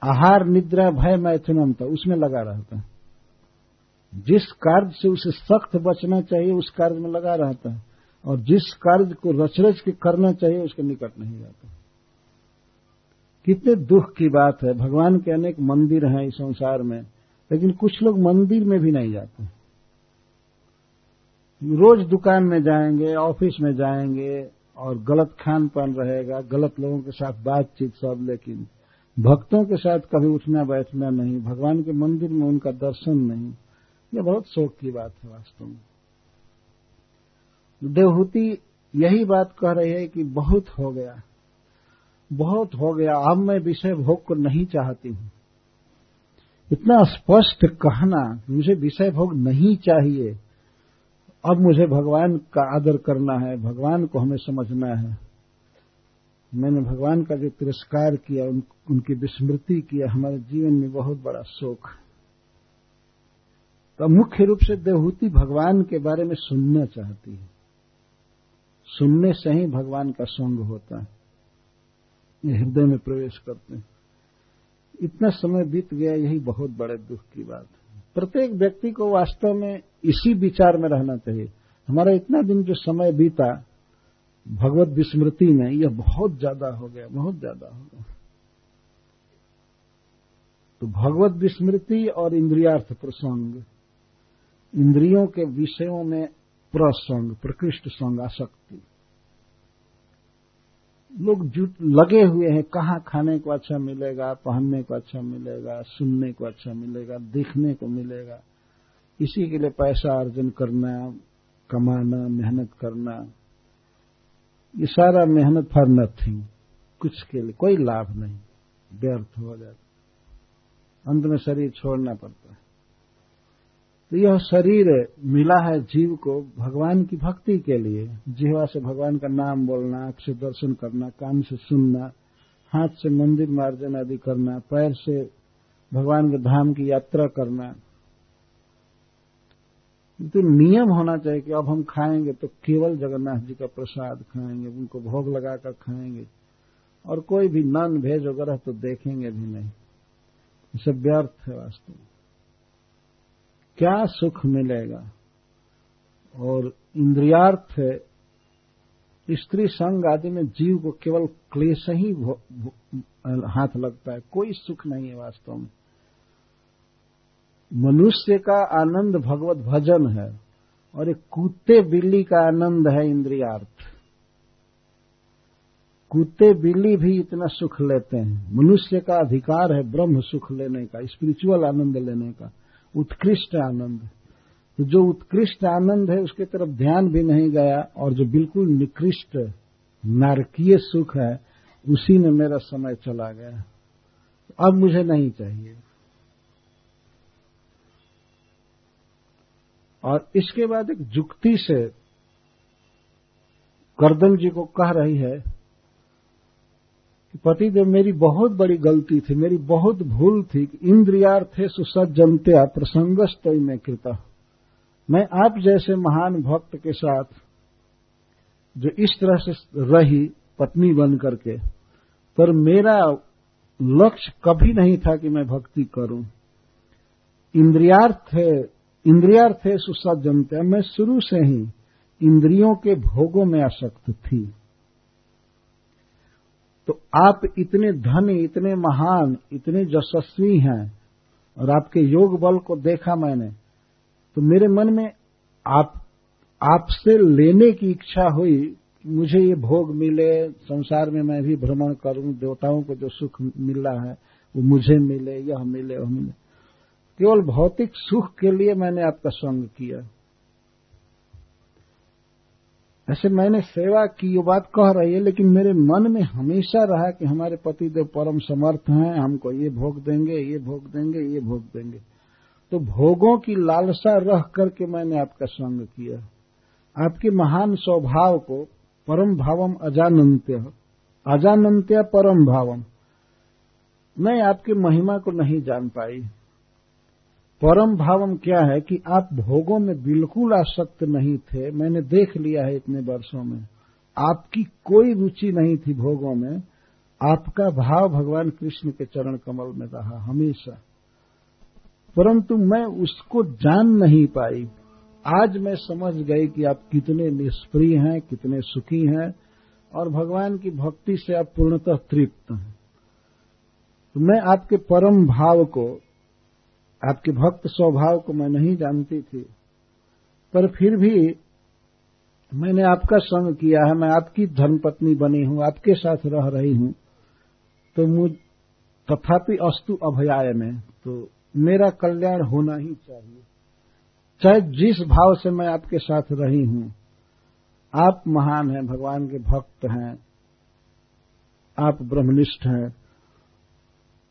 आहार, निद्रा, भय, मैथुनम था, उसमें लगा रहता है। जिस कार्य से उसे सख्त बचना चाहिए, उस कार्य में लगा रहता है। और जिस कार्य को रच रच के करना चाहिए, उसके निकट नहीं जाता कितने दुख की बात है। भगवान के अनेक मंदिर हैं इस संसार में, लेकिन कुछ लोग मंदिर में भी नहीं जाते। रोज दुकान में जाएँगे, ऑफ़िस में जाएँगे, और गलत खान पान रहेगा, गलत लोगों के साथ बातचीत सब, लेकिन भक्तों के साथ कभी उठना, बैठना नहीं, भगवान के मंदिर में उनका दर्शन नहीं यह बहुत शोक की बात है वास्तव में। देवहूति यही बात कह रही है कि बहुत हो गया, बहुत हो गया, अब मैं विषय भोग को नहीं चाहती हूँ। इतना स्पष्ट कहना, मुझे विषय भोग नहीं चाहिए, अब मुझे भगवान का आदर करना है, भगवान को हमें समझना है। मैंने भगवान का जो तिरस्कार किया उन, उनकी विस्मृति किया हमारे जीवन में बहुत बड़ा शोक है। तो मुख्य रूप से देवहूति भगवान के बारे में सुनना चाहती है। सुनने से ही भगवान का संग होता है। ये हृदय में प्रवेश करते हैं। इतना समय बीत गया यही बहुत बड़े दुख की बात है। प्रत्येक व्यक्ति को वास्तव में इसी विचार में रहना चाहिए। हमारा इतना दिन जो समय बीता भगवत विस्मृति में यह बहुत ज़्यादा हो गया, बहुत ज़्यादा हो गया। तो भगवत विस्मृति और इंद्रियार्थ प्रसंग, इंद्रियों के विषयों में प्रसंग, प्रकृष्ट संग आसक्ति लोग जुट लगे हुए हैं, कहाँ खाने को अच्छा मिलेगा, पहनने को अच्छा मिलेगा, सुनने को अच्छा मिलेगा, देखने को मिलेगा। इसी के लिए पैसा अर्जन करना, कमाना, मेहनत करना ये सारा मेहनत फॉर नथिंग, कुछ के लिए, कोई लाभ नहीं, व्यर्थ हो जाता। अंत में शरीर छोड़ना पड़ता है। तो यह शरीर मिला है जीव को भगवान की भक्ति के लिए। जीवा से भगवान का नाम बोलना, आँख से दर्शन करना, कान से सुनना, हाथ से मंदिर मार्जन आदि करना, पैर से भगवान के धाम की यात्रा करना तो नियम होना चाहिए कि अब हम खाएँगे तो केवल जगन्नाथ जी का प्रसाद खाएँगे, उनको भोग लगाकर खाएँगे। और कोई भी नन भेज वगैरह तो देखेंगे भी नहीं। ये सब व्यर्थ है वास्तव में। क्या सुख मिलेगा? और इंद्रियार्थ है, स्त्री संग आदि में जीव को केवल क्लेश ही हाथ लगता है। कोई सुख नहीं है वास्तव में। मनुष्य का आनंद भगवत भजन है और एक कुत्ते बिल्ली का आनंद है इंद्रियार्थ। कुत्ते बिल्ली भी इतना सुख लेते हैं। मनुष्य का अधिकार है ब्रह्म सुख लेने का स्पिरिचुअल आनंद लेने का, उत्कृष्ट आनंद। तो जो उत्कृष्ट आनंद है, उसके तरफ़ ध्यान भी नहीं गया और जो बिल्कुल निकृष्ट, नारकीय सुख है, उसी में मेरा समय चला गया। अब मुझे नहीं चाहिए। और इसके बाद एक जुक्ति से करदम जी को कह रही है कि पतिदेव, मेरी बहुत बड़ी गलती थी, मेरी बहुत भूल थी कि इंद्रियार्थे सुसज्जनत्या प्रसंगस्त में कृता। मैं आप जैसे महान भक्त के साथ जो इस तरह से रही पत्नी बन करके, पर मेरा लक्ष्य कभी नहीं था कि मैं भक्ति करूँ। इंद्रियार्थ इंद्रियार्थ सुसज्जनत्या मैं शुरू से ही इंद्रियों के भोगों में आसक्त थी। तो आप इतने धनी, इतने महान, इतने यशस्वी हैं और आपके योग बल को देखा मैंने तो मेरे मन में आप, आपसे लेने की इच्छा हुई मुझे ये भोग मिले, संसार में मैं भी भ्रमण करूँ, देवताओं को जो सुख मिल रहा है, वो मुझे मिले, यह मिले वह मिले। केवल भौतिक सुख के लिए मैंने आपका संग किया। ऐसे मैंने सेवा की, ये बात कह रही है, लेकिन मेरे मन में हमेशा रहा कि हमारे पति देव परम समर्थ हैं, हमको ये भोग देंगे, ये भोग देंगे, ये भोग देंगे। तो भोगों की लालसा रह करके मैंने आपका संग किया। आपके महान स्वभाव को परम भावम अजानंत्य अजानंत्य परम भावम। मैं आपकी महिमा को नहीं जान पाई। परम भावम क्या है कि आप भोगों में बिल्कुल आसक्त नहीं थे? मैंने देख लिया है इतने वर्षों में। आपकी कोई रुचि नहीं थी भोगों में। आपका भाव भगवान कृष्ण के चरण कमल में रहा हमेशा। परंतु मैं उसको जान नहीं पाई। आज मैं समझ गई कि आप कितने निष्प्रिय हैं, कितने सुखी हैं और भगवान की भक्ति से आप पूर्णतः तृप्त हैं। तो मैं आपके परम भाव को आपके भक्त स्वभाव को मैं नहीं जानती थी, पर फिर भी मैंने आपका संग किया है, मैं आपकी धर्मपत्नी बनी हूँ, आपके साथ रह रही हूँ। तो मुझ, तथापि अस्तु अभयाय में तो मेरा कल्याण होना ही चाहिए। चाहे जिस भाव से मैं आपके साथ रही हूँ, आप महान हैं, भगवान के भक्त हैं, आप ब्रह्मनिष्ठ हैं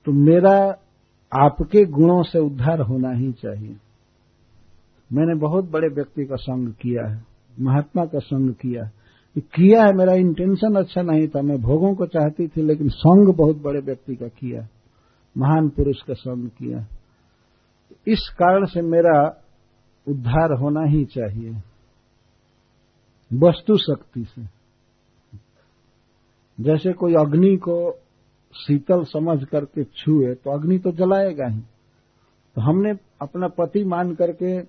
तो मेरा आपके गुणों से उद्धार होना ही चाहिए। मैंने बहुत बड़े व्यक्ति का संग किया है, महात्मा का संग किया है। किया है, मेरा इंटेंशन अच्छा नहीं था, मैं भोगों को चाहती थी, लेकिन संग बहुत बड़े व्यक्ति का किया महान पुरुष का संग किया इस कारण से मेरा उद्धार होना ही चाहिए वस्तु शक्ति से। जैसे कोई अग्नि को शीतल समझ करके छुए तो अग्नि तो जलाएगा ही। तो हमने अपना पति मान करके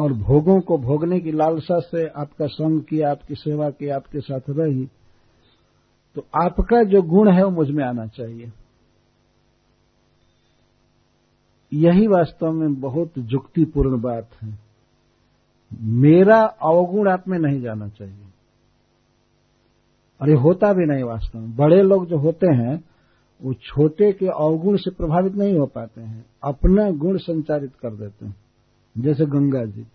और भोगों को भोगने की लालसा से आपका संग किया, आपकी सेवा की, आपके साथ रही। तो आपका जो गुण है वो मुझमें आना चाहिए। यही वास्तव में बहुत जुक्तिपूर्ण बात है। मेरा अवगुण आप में नहीं जाना चाहिए। और ये होता भी नहीं वास्तव में। बड़े लोग जो होते हैं, वो छोटे के अवगुण से प्रभावित नहीं हो पाते हैं। अपना गुण संचारित कर देते हैं। जैसे गंगा जी।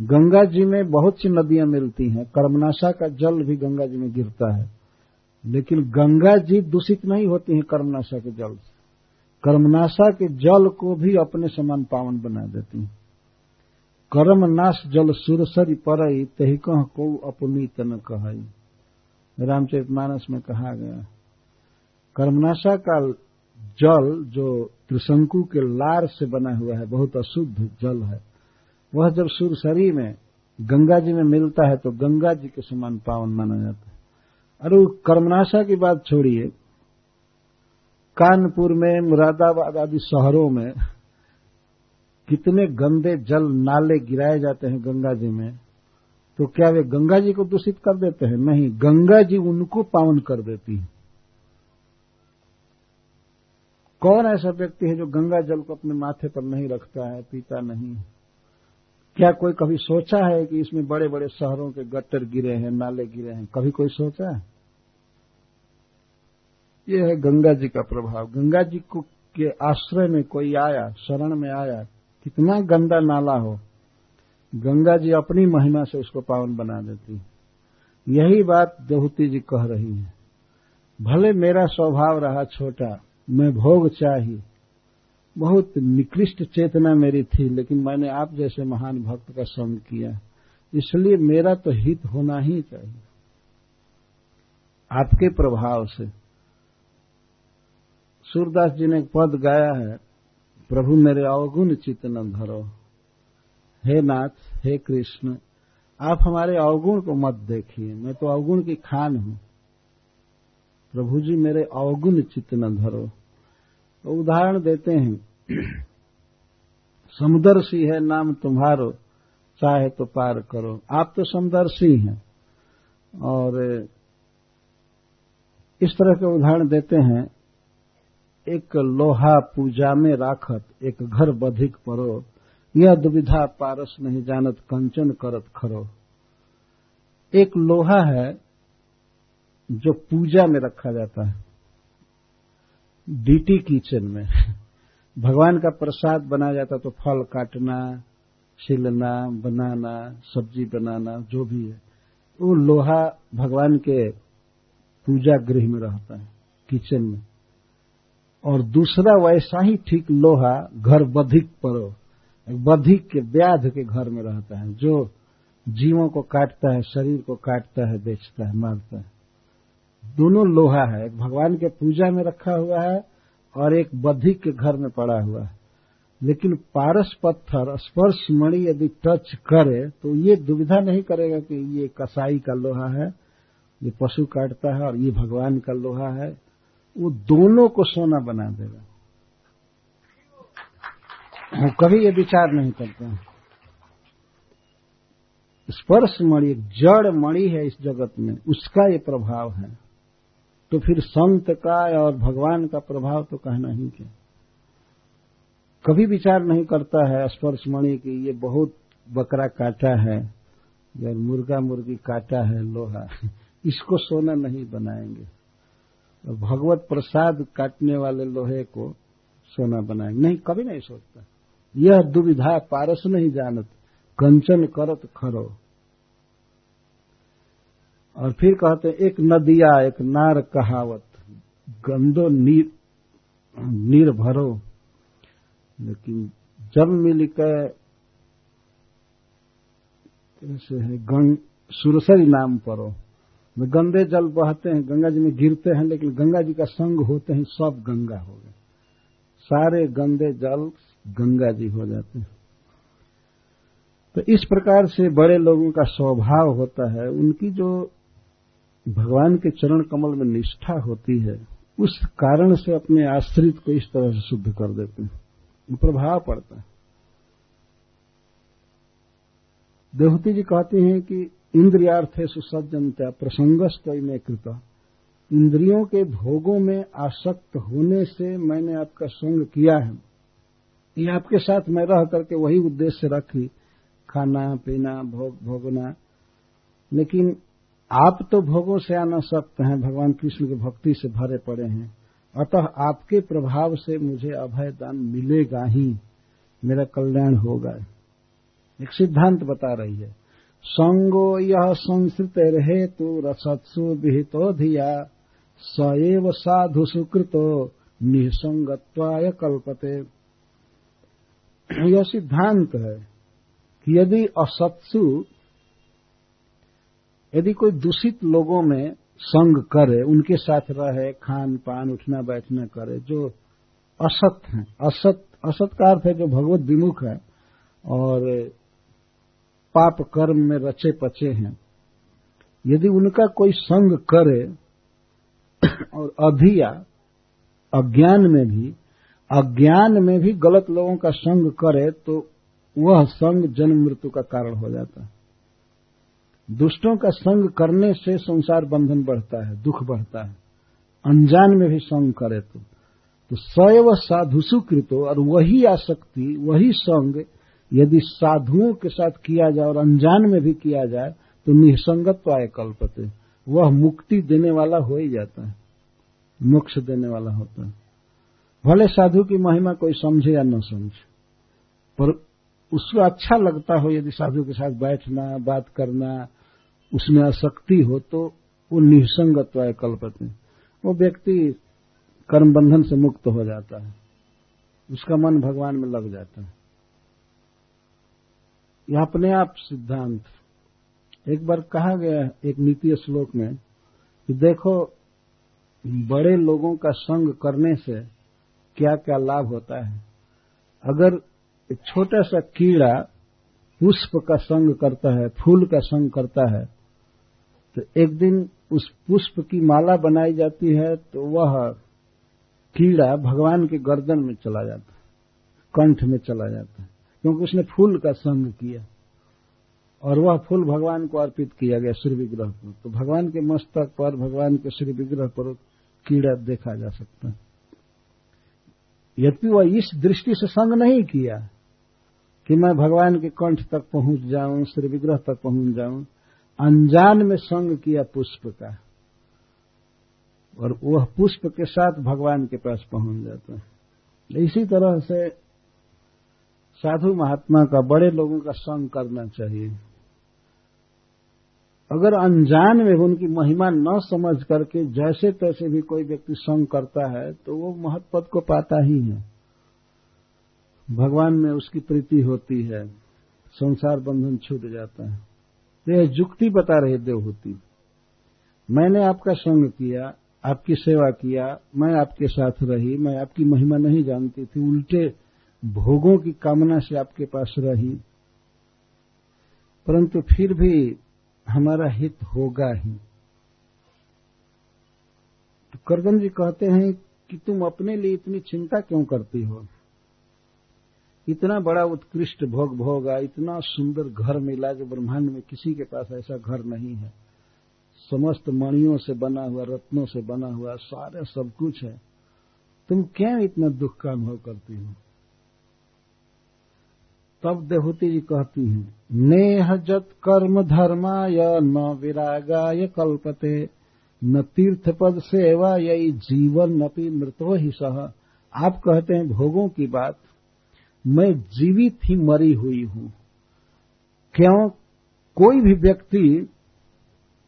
गंगा जी में बहुत सी नदियाँ मिलती हैं। कर्मनाशा का जल भी गंगा जी में गिरता है। लेकिन गंगा जी दूषित नहीं होती हैं कर्मनाशा के जल से। कर्मनाशा के जल को भी अपने समान पावन बना देती हैं। कर्म नाश जल सुरसरी परई, तही कह को अपनीत न कहई। रामचरित मानस में कहा गया कर्मनाशा का जल जो त्रिशंकु के लार से बना हुआ है, बहुत अशुद्ध जल है, वह जब सुरसरी में गंगा जी में मिलता है तो गंगा जी के समान पावन माना जाता है। अरे कर्मनाशा की बात छोड़िए। कानपुर में, मुरादाबाद आदि शहरों में कितने गंदे जल नाले गिराए जाते हैं गंगा जी में तो क्या वे गंगा जी को दूषित कर देते हैं? नहीं, गंगा जी उनको पावन कर देती है। कौन ऐसा व्यक्ति है जो गंगा जल को अपने माथे पर नहीं रखता है, पीता नहीं क्या कोई कभी सोचा है कि इसमें बड़े बड़े शहरों के गट्टर गिरे हैं, नाले गिरे हैं? कभी कोई सोचा है? ये है गंगा जी का प्रभाव। गंगा जी को के आश्रय में कोई आया, शरण में आया कितना गंदा नाला हो। गंगा जी अपनी महिमा से उसको पावन बना देती यही बात देहूती जी कह रही है। भले मेरा स्वभाव रहा छोटा, मैं भोग चाहिए बहुत निकृष्ट चेतना मेरी थी, लेकिन मैंने आप जैसे महान भक्त का संग किया। इसलिए मेरा तो हित होना ही चाहिए। आपके प्रभाव से। सूरदास जी ने एक पद गाया है प्रभु मेरे अवगुण चित्त न धरो हे नाथ, हे कृष्ण, आप हमारे अवगुण को मत देखिए। मैं तो अवगुण की खान हूँ। प्रभु जी, मेरे अवगुण चित्त न धरो तो उदाहरण देते हैं। समदर्शी है नाम तुम्हारो, चाहे तो पार करो। आप तो समदर्शी हैं। और इस तरह के उदाहरण देते हैं। एक लोहा पूजा में राखत, एक घर बधिक परो यह दुविधा पारस नहीं जानत, कंचन करत खरो एक लोहा है जो पूजा में रखा जाता है। डीटी किचन में। भगवान का प्रसाद बनाया जाता तो फल काटना छिलना बनाना, सब्ज़ी बनाना, जो भी है, वो लोहा भगवान के पूजा गृह में रहता है, किचन में। और दूसरा वैसा ही ठीक लोहा घर बधिक परो, बधिक के व्याध के घर में रहता है, जो जीवों को काटता है, शरीर को काटता है, बेचता है, मारता है। दोनों लोहा है, एक भगवान के पूजा में रखा हुआ है और एक बधिक के घर में पड़ा हुआ है। लेकिन पारस पत्थर स्पर्श मणि यदि टच करे तो ये दुविधा नहीं करेगा कि ये कसाई का लोहा है, ये पशु काटता है और ये भगवान का लोहा है। वो दोनों को सोना बना देगा। वो कभी ये विचार नहीं करते। हैं स्पर्श मणि, एक जड़ मणि है इस जगत में, उसका ये प्रभाव है। तो फिर संत का और भगवान का प्रभाव तो कहना ही क्या? कभी विचार नहीं करता है स्पर्श मणि की ये बहुत बकरा काटा है, या मुर्गा मुर्गी काटा है, लोहा। इसको सोना नहीं बनाएँगे। भगवत प्रसाद काटने वाले लोहे को सोना बनाएँगे। नहीं, कभी नहीं सोचता। यह दुविधा पारस नहीं जानत, कंचन करत खरो। और फिर कहते एक नदिया, एक नार कहावत, गंदो नीर नीर भरो लेकिन जब मिल के कैसे है गंग सुरसरी नाम परो। गंदे जल बहते हैं, गंगा जी में गिरते हैं, लेकिन गंगा जी का संग होते हैं, सब गंगा हो गए। सारे गंदे जल गंगा जी हो जाते हैं। तो इस प्रकार से बड़े लोगों का स्वभाव होता है, उनकी जो भगवान के चरण कमल में निष्ठा होती है, उस कारण से अपने आश्रित को इस तरह से शुद्ध कर देते हैं। प्रभाव पड़ता है। देवती जी कहती हैं कि इंद्रियार्थे सुसज्जनता प्रसंगस्त में कृत। इंद्रियों के भोगों में आसक्त होने से मैंने आपका संग किया है। ये आपके साथ मैं रह करके वही उद्देश्य रखी, खाना, पीना, भोग, भोगना। लेकिन आप तो भोगों से आना सकते हैं, भगवान कृष्ण की भक्ति से भरे पड़े हैं। अतः आपके प्रभाव से मुझे अभय दान मिलेगा ही। मेरा कल्याण होगा। एक सिद्धांत बता रही है। संगो यह संस्कृत हेतु रसत्सु विहितो धिया। सएव साधु सुकृतो निसंगत्वाय कल्पते। यह सिद्धांत है कि यदि असत्सु, यदि कोई दूषित लोगों में संग करे, उनके साथ रहे खान पान उठना बैठना करे, जो असत है, असत असत का अर्थ है जो भगवत विमुख है, और पाप कर्म में रचे पचे हैं। यदि उनका कोई संग करे और अधिया अज्ञान में भी, अज्ञान में भी गलत लोगों का संग करे तो वह संग जन्म मृत्यु का कारण हो जाता है। दुष्टों का संग करने से संसार बंधन बढ़ता है, दुख बढ़ता है। अनजान में भी संग करे तो। तो सैव साधुसु कृतो और वही आसक्ति, वही संग यदि साधुओं के साथ किया जाए और अनजान में भी किया जाए तो निसंगत्व आय कल्पते। वह मुक्ति देने वाला हो ही जाता है। मोक्ष देने वाला होता है। भले साधु की महिमा कोई समझे या न समझे, पर उसको अच्छा लगता हो यदि साधु के साथ बैठना, बात करना, उसमें आसक्ति हो तो वो निसंगत निसंगत्व कल्पते। वो व्यक्ति कर्म बंधन से मुक्त हो जाता है। उसका मन भगवान में लग जाता है। यह अपने आप सिद्धांत एक बार कहा गया एक नीति श्लोक में कि देखो, बड़े लोगों का संग करने से क्या क्या लाभ होता है? अगर एक छोटा सा कीड़ा पुष्प का संग करता है, फूल का संग करता है तो एक दिन उस पुष्प की माला बनाई जाती है तो वह कीड़ा भगवान के गर्दन में चला जाता है, कंठ में चला जाता है। क्योंकि उसने फूल का संग किया। और वह फूल भगवान को अर्पित किया गया श्री विग्रह पर। तो भगवान के मस्तक पर, भगवान के श्री विग्रह पर कीड़ा देखा जा सकता है। यद्यपि वह इस दृष्टि से संग नहीं किया कि मैं भगवान के कंठ तक पहुँच जाऊँ, श्री विग्रह तक पहुँच जाऊँ, अनजान में संग किया पुष्प का। और वह पुष्प के साथ भगवान के पास पहुँच जाता है। इसी तरह से साधु महात्मा का बड़े लोगों का संग करना चाहिए। अगर अनजान में उनकी महिमा न समझ करके जैसे तैसे भी कोई व्यक्ति संग करता है तो वो महत्पद को पाता ही है। भगवान में उसकी प्रीति होती है, संसार बंधन छूट जाता है। तो यह जुक्ति बता रहे देवहूति मैंने आपका संग किया, आपकी सेवा किया, मैं आपके साथ रही, मैं आपकी महिमा नहीं जानती थी, उल्टे भोगों की कामना से आपके पास रही। परंतु फिर भी हमारा हित होगा ही। तो करगन जी कहते हैं कि तुम अपने लिए इतनी चिंता क्यों करती हो? इतना बड़ा उत्कृष्ट भोग भोगा इतना सुंदर घर मिला जो ब्रह्मांड में किसी के पास ऐसा घर नहीं है। समस्त मणियों से बना हुआ, रत्नों से बना हुआ, सारे सब कुछ है। तुम क्यों इतना दुख का अनुभव करती हो? तब देहूति जी कहती हैं, नेह जत कर्म धर्माय न विरागाय कल्पते, न तीर्थ पद सेवा यही जीवन नपी मृतो ही सह। आप कहते हैं, भोगों की बात, मैं जीवित ही मरी हुई हूँ। क्यों? कोई भी व्यक्ति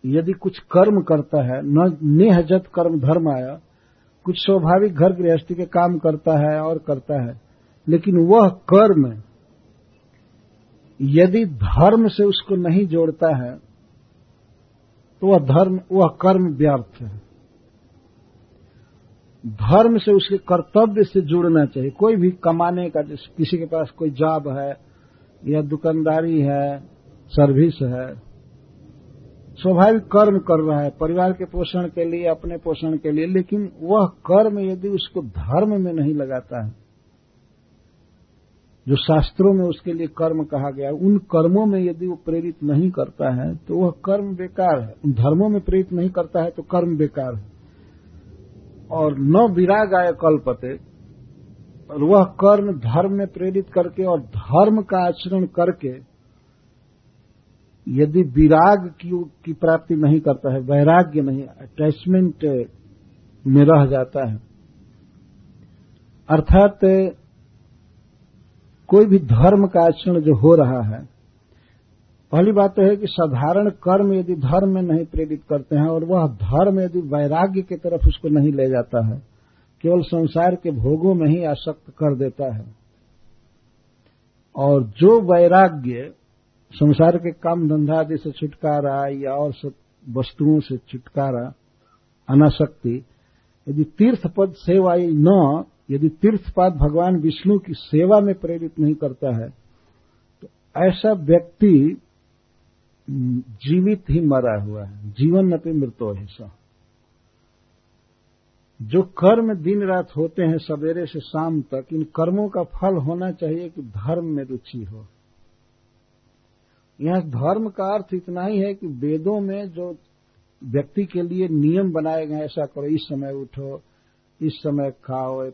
यदि कुछ कर्म करता है, न नेहजत कर्म धर्म आया कुछ स्वाभाविक घर गृहस्थी के काम करता है और करता है, लेकिन वह कर्म यदि धर्म से उसको नहीं जोड़ता है तो वह धर्म, वह कर्म व्यर्थ है। धर्म से उसके कर्तव्य से जुड़ना चाहिए। कोई भी कमाने का, जैसे किसी के पास कोई जॉब है, या दुकानदारी है, सर्विस है, स्वाभाविक कर्म कर रहा है, परिवार के पोषण के लिए, अपने पोषण के लिए, लेकिन वह कर्म यदि उसको धर्म में नहीं लगाता है जो शास्त्रों में उसके लिए कर्म कहा गया है उन कर्मों में यदि वो प्रेरित नहीं करता है तो वह कर्म बेकार है। उन धर्मों में प्रेरित नहीं करता है तो कर्म बेकार है। और न विराग आय कल्पते और वह कर्म धर्म में प्रेरित करके और धर्म का आचरण करके यदि विराग की, की प्राप्ति नहीं करता है वैराग्य नहीं अटैचमेंट में रह जाता है। अर्थात कोई भी धर्म का आचरण जो हो रहा है, पहली बात तो है कि साधारण कर्म यदि धर्म में नहीं प्रेरित करते हैं और वह धर्म यदि वैराग्य की तरफ़ उसको नहीं ले जाता है, केवल संसार के भोगों में ही आसक्त कर देता है। और जो वैराग्य संसार के काम धंधा आदि से छुटकारा या और सब वस्तुओं से छुटकारा अनाशक्ति यदि तीर्थ पद सेवा न यदि तीर्थपाद भगवान विष्णु की सेवा में प्रेरित नहीं करता है तो ऐसा व्यक्ति जीवित ही मरा हुआ है। जीवन न मृतो हिस्सा जो कर्म दिन रात होते हैं सवेरे से शाम तक, इन कर्मों का फल होना चाहिए कि धर्म में रुचि हो। यह धर्म का अर्थ इतना ही है कि वेदों में जो व्यक्ति के लिए नियम बनाए गए ऐसा करो, इस समय उठो, इस समय खाओ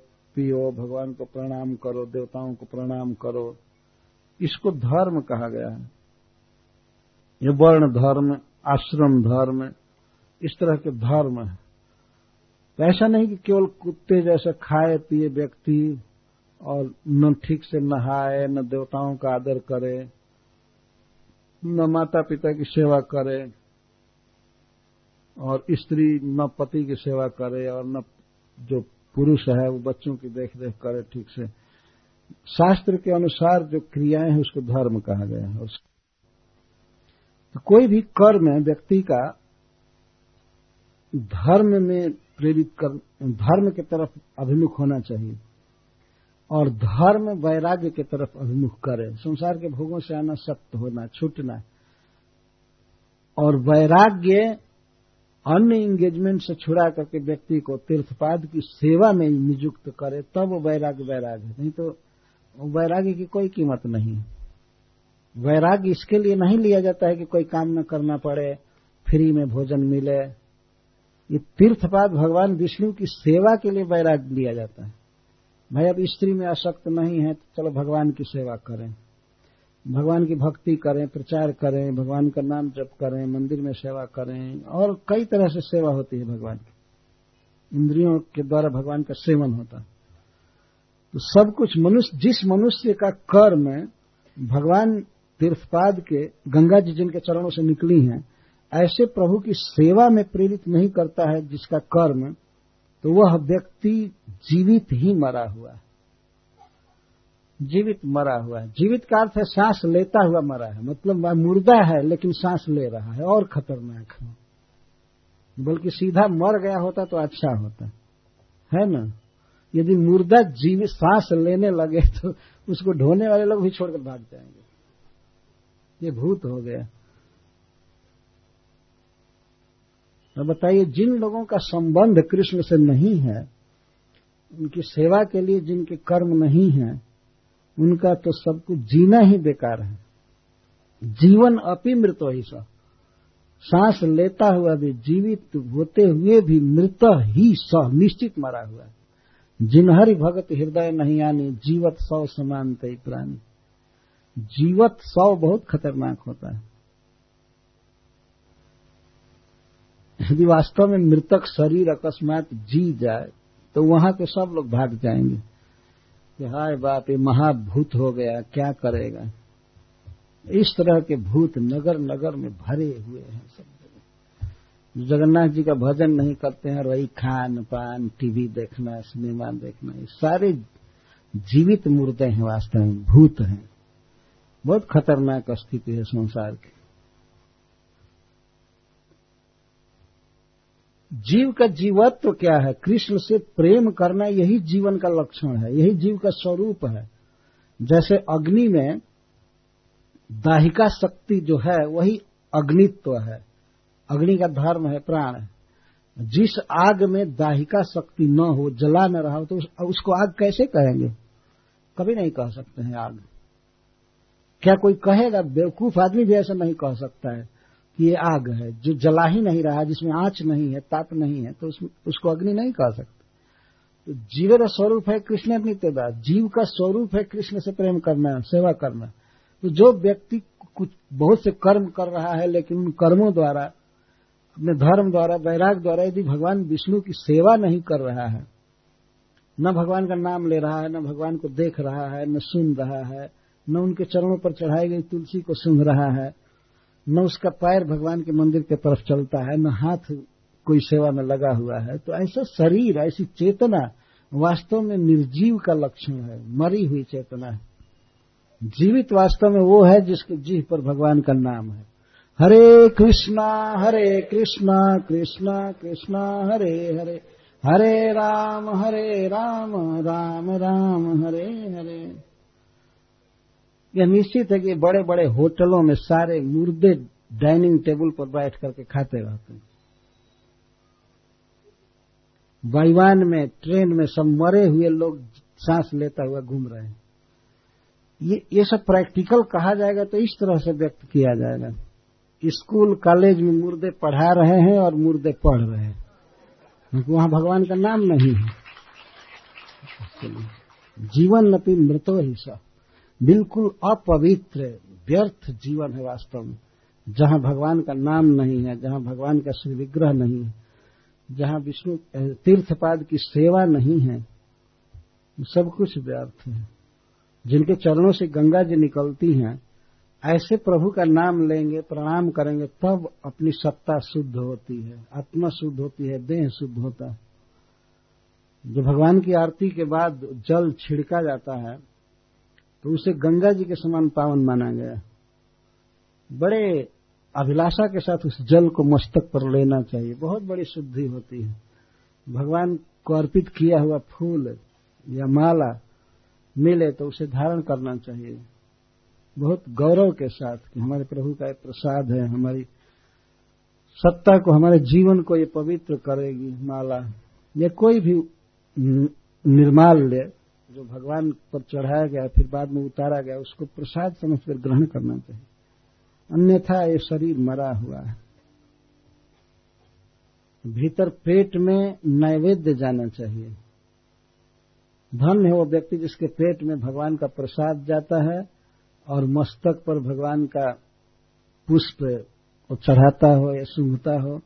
पियो भगवान को प्रणाम करो, देवताओं को प्रणाम करो। इसको धर्म कहा गया है। ये वर्ण धर्म, आश्रम धर्म, इस तरह के धर्म है। तो ऐसा नहीं कि केवल कुत्ते जैसे खाए, पिए व्यक्ति और न ठीक से नहाए, न देवताओं का आदर करे, न माता पिता की सेवा करे और स्त्री न पति की सेवा करे और न जो पुरुष है, वो बच्चों की देख रेख करे ठीक से। शास्त्र के अनुसार जो क्रियाएँ हैं, उसको धर्म कहा गया है। तो कोई भी कर्म व्यक्ति का धर्म में प्रेरित कर, धर्म की तरफ़ अभिमुख होना चाहिए और धर्म वैराग्य की तरफ़ अभिमुख करे। संसार के भोगों से आना सख्त होना, छूटना। और वैराग्य अन्य इंगेजमेंट से छुड़ा करके व्यक्ति को तीर्थपाद की सेवा में नियुक्त करे, तब वैराग्य वैराग्य है। नहीं तो वैराग्य की कोई कीमत नहीं है। वैराग्य इसके लिए नहीं लिया जाता है कि कोई काम न करना पड़े, फ्री में भोजन मिले। ये तीर्थपाद भगवान विष्णु की सेवा के लिए वैराग्य लिया जाता है। भाई, अब स्त्री में आसक्त नहीं है तो चलो भगवान की सेवा करें। भगवान की भक्ति करें, प्रचार करें, भगवान का नाम जप करें, मंदिर में सेवा करें, और कई तरह से सेवा होती है भगवान की। इंद्रियों के द्वारा भगवान का सेवन होता है। तो सब कुछ मनुष्य, जिस मनुष्य का कर्म भगवान तीर्थपाद के, गंगा जी जिनके चरणों से निकली हैं, ऐसे प्रभु की सेवा में प्रेरित नहीं करता है जिसका कर्म तो वह व्यक्ति जीवित ही मरा हुआ है। जीवित मरा हुआ है। जीवित का अर्थ है सांस लेता हुआ मरा है। मतलब वह मुर्दा है, लेकिन सांस ले रहा है। और खतरनाक है। बल्कि सीधा मर गया होता तो अच्छा होता। है ना? यदि मुर्दा जीवित सांस लेने लगे तो उसको ढोने वाले लोग भी छोड़कर भाग जाएँगे। ये भूत हो गया। तो बताइए, जिन लोगों का संबंध कृष्ण से नहीं है, उनकी सेवा के लिए जिनके कर्म नहीं है उनका तो सब कुछ जीना ही बेकार है। जीवन अपी मृत ही सा। सांस लेता हुआ भी, जीवित होते हुए भी मृत ही स, निश्चित मरा हुआ है। जिनहरि भगत हृदय नहीं आने, जीवत सौ समान तय प्राणी। जीवत सौ बहुत खतरनाक होता है। यदि वास्तव में मृतक शरीर अकस्मात जी जाए तो वहाँ के सब लोग भाग जाएँगे। कि हाय बाप ये महाभूत हो गया, क्या करेगा? इस तरह के भूत नगर नगर में भरे हुए हैं सब। जगन्नाथ जी का भजन नहीं करते हैं वही खान पान, टीवी देखना, सिनेमा देखना, ये सारे जीवित मुर्दे हैं, वास्तव में भूत हैं। बहुत खतरनाक स्थिति है संसार की। जीव का जीवत्व क्या है? कृष्ण से प्रेम करना यही जीवन का लक्षण है यही जीव का स्वरूप है। जैसे अग्नि में दाहिका शक्ति जो है वही अग्नित्व है। अग्नि का धर्म है प्राण है। जिस आग में दाहिका शक्ति न हो जला न रहा हो तो उस, उसको आग कैसे कहेंगे? कभी नहीं कह सकते हैं आग। क्या कोई कहेगा? बेवकूफ़ आदमी भी ऐसा नहीं कह सकता है। ये आग है जो जला ही नहीं रहा जिसमें आँच नहीं है ताप नहीं है तो उस, उसको अग्नि नहीं कह सकते। तो जीव का स्वरूप है कृष्ण अपनी तेदा जीव का स्वरूप है कृष्ण से प्रेम करना सेवा करना। तो जो व्यक्ति कुछ बहुत से कर्म कर रहा है लेकिन उन कर्मों द्वारा अपने धर्म द्वारा वैराग द्वारा यदि भगवान विष्णु की सेवा नहीं कर रहा है न भगवान का नाम ले रहा है न भगवान को देख रहा है न सुन रहा है न उनके चरणों पर चढ़ाई गई तुलसी को सुन रहा है न उसका पैर भगवान के मंदिर के तरफ़ चलता है, न हाथ कोई सेवा में लगा हुआ है तो ऐसा शरीर, ऐसी चेतना वास्तव में निर्जीव का लक्षण है, मरी हुई चेतना है। जीवित वास्तव में वो है जिसके जीव पर भगवान का नाम है। हरे कृष्णा हरे कृष्णा कृष्णा कृष्णा, हरे हरे हरे राम हरे राम राम राम, हरे हरे। यह निश्चित है कि बड़े बड़े होटलों में सारे मुर्दे डाइनिंग टेबल पर बैठ करके खाते रहते हैं। वायुवान में, ट्रेन में सब मरे हुए लोग सांस लेता हुआ घूम रहे हैं। ये ये सब प्रैक्टिकल कहा जाएगा तो इस तरह से व्यक्त किया जाएगा। स्कूल, कॉलेज में मुर्दे पढ़ा रहे हैं और मुर्दे पढ़ रहे हैं। क्योंकि वहाँ भगवान का नाम नहीं है। जीवन नपी मृतो ही सब बिल्कुल अपवित्र, व्यर्थ जीवन है वास्तव में। जहाँ भगवान का नाम नहीं है, जहाँ भगवान का श्री विग्रह नहीं है, जहाँ विष्णु तीर्थपाद की सेवा नहीं है, सब कुछ व्यर्थ है। जिनके चरणों से गंगा जी निकलती हैं, ऐसे प्रभु का नाम लेंगे, प्रणाम करेंगे, तब अपनी सत्ता शुद्ध होती है, आत्मा शुद्ध होती है, देह शुद्ध होता है। जो भगवान की आरती के बाद जल छिड़का जाता है तो उसे गंगा जी के समान पावन माना गया। बड़े अभिलाषा के साथ उस जल को मस्तक पर लेना चाहिए। बहुत बड़ी शुद्धि होती है। भगवान को अर्पित किया हुआ फूल या माला मिले तो उसे धारण करना चाहिए। बहुत गौरव के साथ कि हमारे प्रभु का प्रसाद है, हमारी सत्ता को, हमारे जीवन को ये पवित्र करेगी माला। या कोई भी निर्माल ले जो भगवान पर चढ़ाया गया, फिर बाद में उतारा गया, उसको प्रसाद समझकर ग्रहण करना चाहिए। अन्यथा ये शरीर मरा हुआ है। भीतर पेट में नैवेद्य जाना चाहिए। धन है वो व्यक्ति जिसके पेट में भगवान का प्रसाद जाता है और मस्तक पर भगवान का पुष्प चढ़ाता हो या सूंघता हो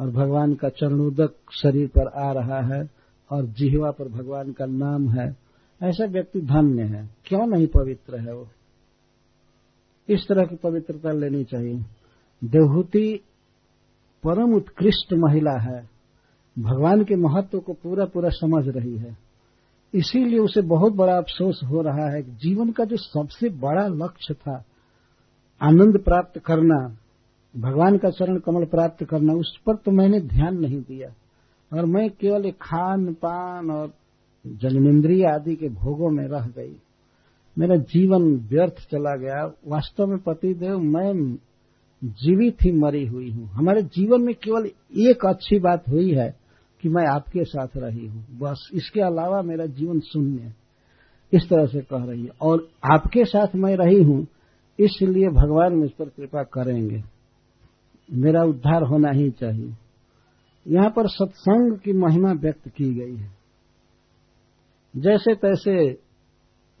और भगवान का चरणोदक शरीर पर आ रहा है और जिहवा पर भगवान का नाम है ऐसा व्यक्ति धन्य है। क्यों नहीं पवित्र है वो? इस तरह की पवित्रता लेनी चाहिए। देवहूति परम उत्कृष्ट महिला है। भगवान के महत्व को पूरा पूरा समझ रही है। इसीलिए उसे बहुत बड़ा अफसोस हो रहा है कि जीवन का जो सबसे बड़ा लक्ष्य था, आनंद प्राप्त करना, भगवान का चरण कमल प्राप्त करना, उस पर तो मैंने ध्यान नहीं दिया। और मैं केवल खान पान और जन्मेंद्रिय आदि के भोगों में रह गई। मेरा जीवन व्यर्थ चला गया। वास्तव में पतिदेव, मैं जीवित ही मरी हुई हूँ। हमारे जीवन में केवल एक अच्छी बात हुई है कि मैं आपके साथ रही हूँ। बस इसके अलावा मेरा जीवन शून्य है। इस तरह से कह रही है। और आपके साथ मैं रही हूँ, इसलिए भगवान मुझ पर कृपा करेंगे। मेरा उद्धार होना ही चाहिए। यहाँ पर सत्संग की महिमा व्यक्त की गई है। जैसे तैसे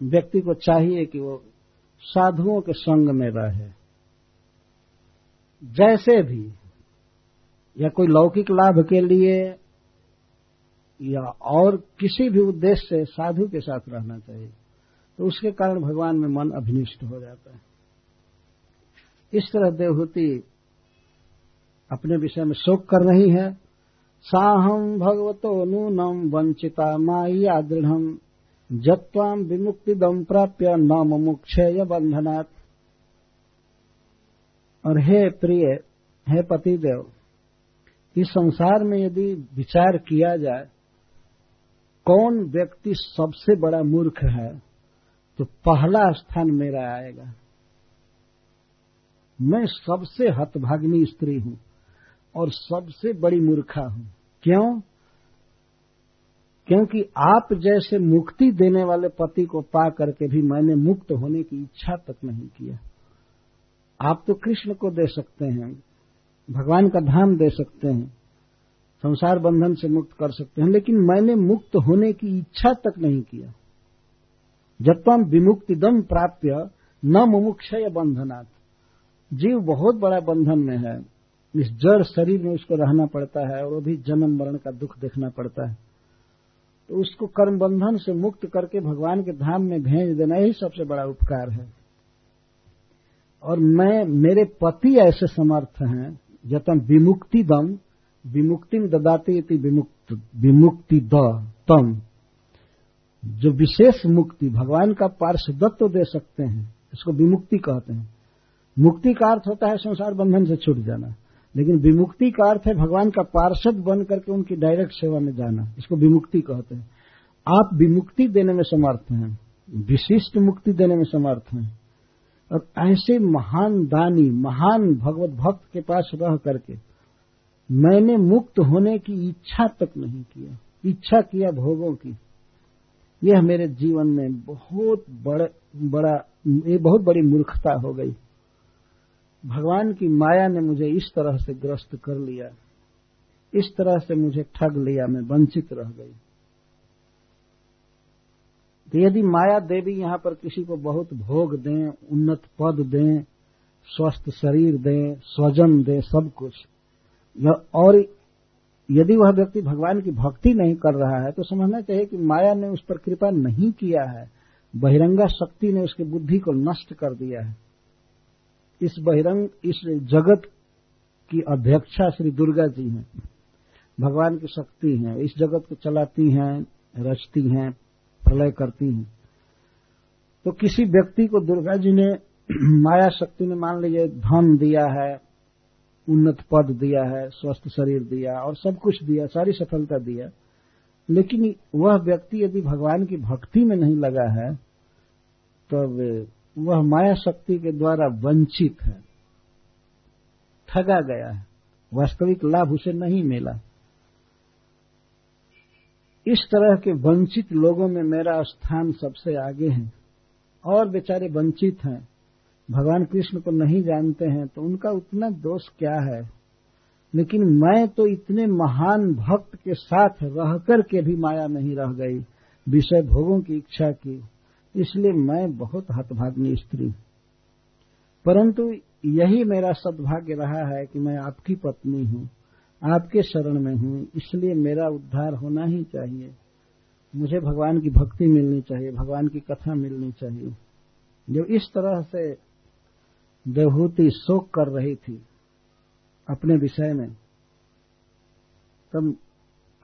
व्यक्ति को चाहिए कि वो साधुओं के संग में रहे। जैसे भी, या कोई लौकिक लाभ के लिए, या और किसी भी उद्देश्य से साधु के साथ रहना चाहिए तो उसके कारण भगवान में मन अभिनिष्ट हो जाता है। इस तरह देवहूति अपने विषय में शोक कर रही है। साहम भगवतो नूनम वंचिता माइया दृढ़। जत्वाम विमुक्ति दम प्राप्य न मुक्षय बंधनात् और हे प्रिय, हे पतिदेव, इस संसार में यदि विचार किया जाए, कौन व्यक्ति सबसे बड़ा मूर्ख है तो पहला स्थान मेरा आएगा। मैं सबसे हतभाग्नि स्त्री हूँ। और सबसे बड़ी मूर्खा हूँ। क्यों? क्योंकि आप जैसे मुक्ति देने वाले पति को पा करके भी मैंने मुक्त होने की इच्छा तक नहीं किया। आप तो कृष्ण को दे सकते हैं, भगवान का धाम दे सकते हैं, संसार बंधन से मुक्त कर सकते हैं, लेकिन मैंने मुक्त होने की इच्छा तक नहीं किया। जब तम विमुक्ति दम प्राप्य न मुमुक्षय बंधनात्। जीव बहुत बड़ा बंधन में है। इस जड़ शरीर में उसको रहना पड़ता है और वो भी जन्म मरण का दुख देखना पड़ता है। तो उसको कर्म बंधन से मुक्त करके भगवान के धाम में भेज देना ही सबसे बड़ा उपकार है। और मैं, मेरे पति ऐसे समर्थ हैं जतम विमुक्ति दम, विमुक्ति ददाती विमुक्त, विमुक्ति द, तम। जो विशेष मुक्ति भगवान का पार्षदत्व दे सकते हैं, इसको विमुक्ति कहते हैं। मुक्ति का अर्थ होता है संसार बंधन से छूट जाना। लेकिन विमुक्ति का अर्थ है भगवान का पार्षद बन करके उनकी डायरेक्ट सेवा में जाना। इसको विमुक्ति कहते हैं। आप विमुक्ति देने में समर्थ हैं, विशिष्ट मुक्ति देने में समर्थ हैं, और ऐसे महान दानी, महान भगवत भक्त के पास रह करके मैंने मुक्त होने की इच्छा तक नहीं किया। इच्छा किया भोगों की। यह मेरे जीवन में बहुत बड़े, बड़ा, ये बहुत बड़ी मूर्खता हो गई। भगवान की माया ने मुझे इस तरह से ग्रस्त कर लिया। इस तरह से मुझे ठग लिया, मैं वंचित रह गई। तो यदि माया देवी यहाँ पर किसी को बहुत भोग दें, उन्नत पद दें, स्वस्थ शरीर दें, स्वजन दें, सब कुछ और यदि वह व्यक्ति भगवान की भक्ति नहीं कर रहा है तो समझना चाहिए कि माया ने उस पर कृपा नहीं किया है। बहिरंगा शक्ति ने उसकी बुद्धि को नष्ट कर दिया है। इस बहिरंग, इस जगत की अध्यक्षा श्री दुर्गा जी हैं। भगवान की शक्ति हैं, इस जगत को चलाती हैं, रचती हैं, प्रलय करती हैं। तो किसी व्यक्ति को दुर्गा जी ने [clears throat] माया शक्ति ने मान लीजिए, धन दिया है, उन्नत पद दिया है, स्वस्थ शरीर दिया और सब कुछ दिया, सारी सफलता दिया, लेकिन वह व्यक्ति यदि भगवान की भक्ति में नहीं लगा है, तब तो वह माया शक्ति के द्वारा वंचित है। ठगा गया है। वास्तविक लाभ उसे नहीं मिला। इस तरह के वंचित लोगों में मेरा स्थान सबसे आगे है। और बेचारे वंचित हैं। भगवान कृष्ण को नहीं जानते हैं तो उनका उतना दोष क्या है? लेकिन मैं तो इतने महान भक्त के साथ रह कर के भी माया नहीं रह गई। विषय भोगों की इच्छा की। इसलिए मैं बहुत हतभाग्नि स्त्री हूँ। परंतु यही मेरा सद्भाग्य रहा है कि मैं आपकी पत्नी हूँ, आपके शरण में हूँ, इसलिए मेरा उद्धार होना ही चाहिए। मुझे भगवान की भक्ति मिलनी चाहिए, भगवान की कथा मिलनी चाहिए। जब इस तरह से देवहूति शोक कर रही थी अपने विषय में, तब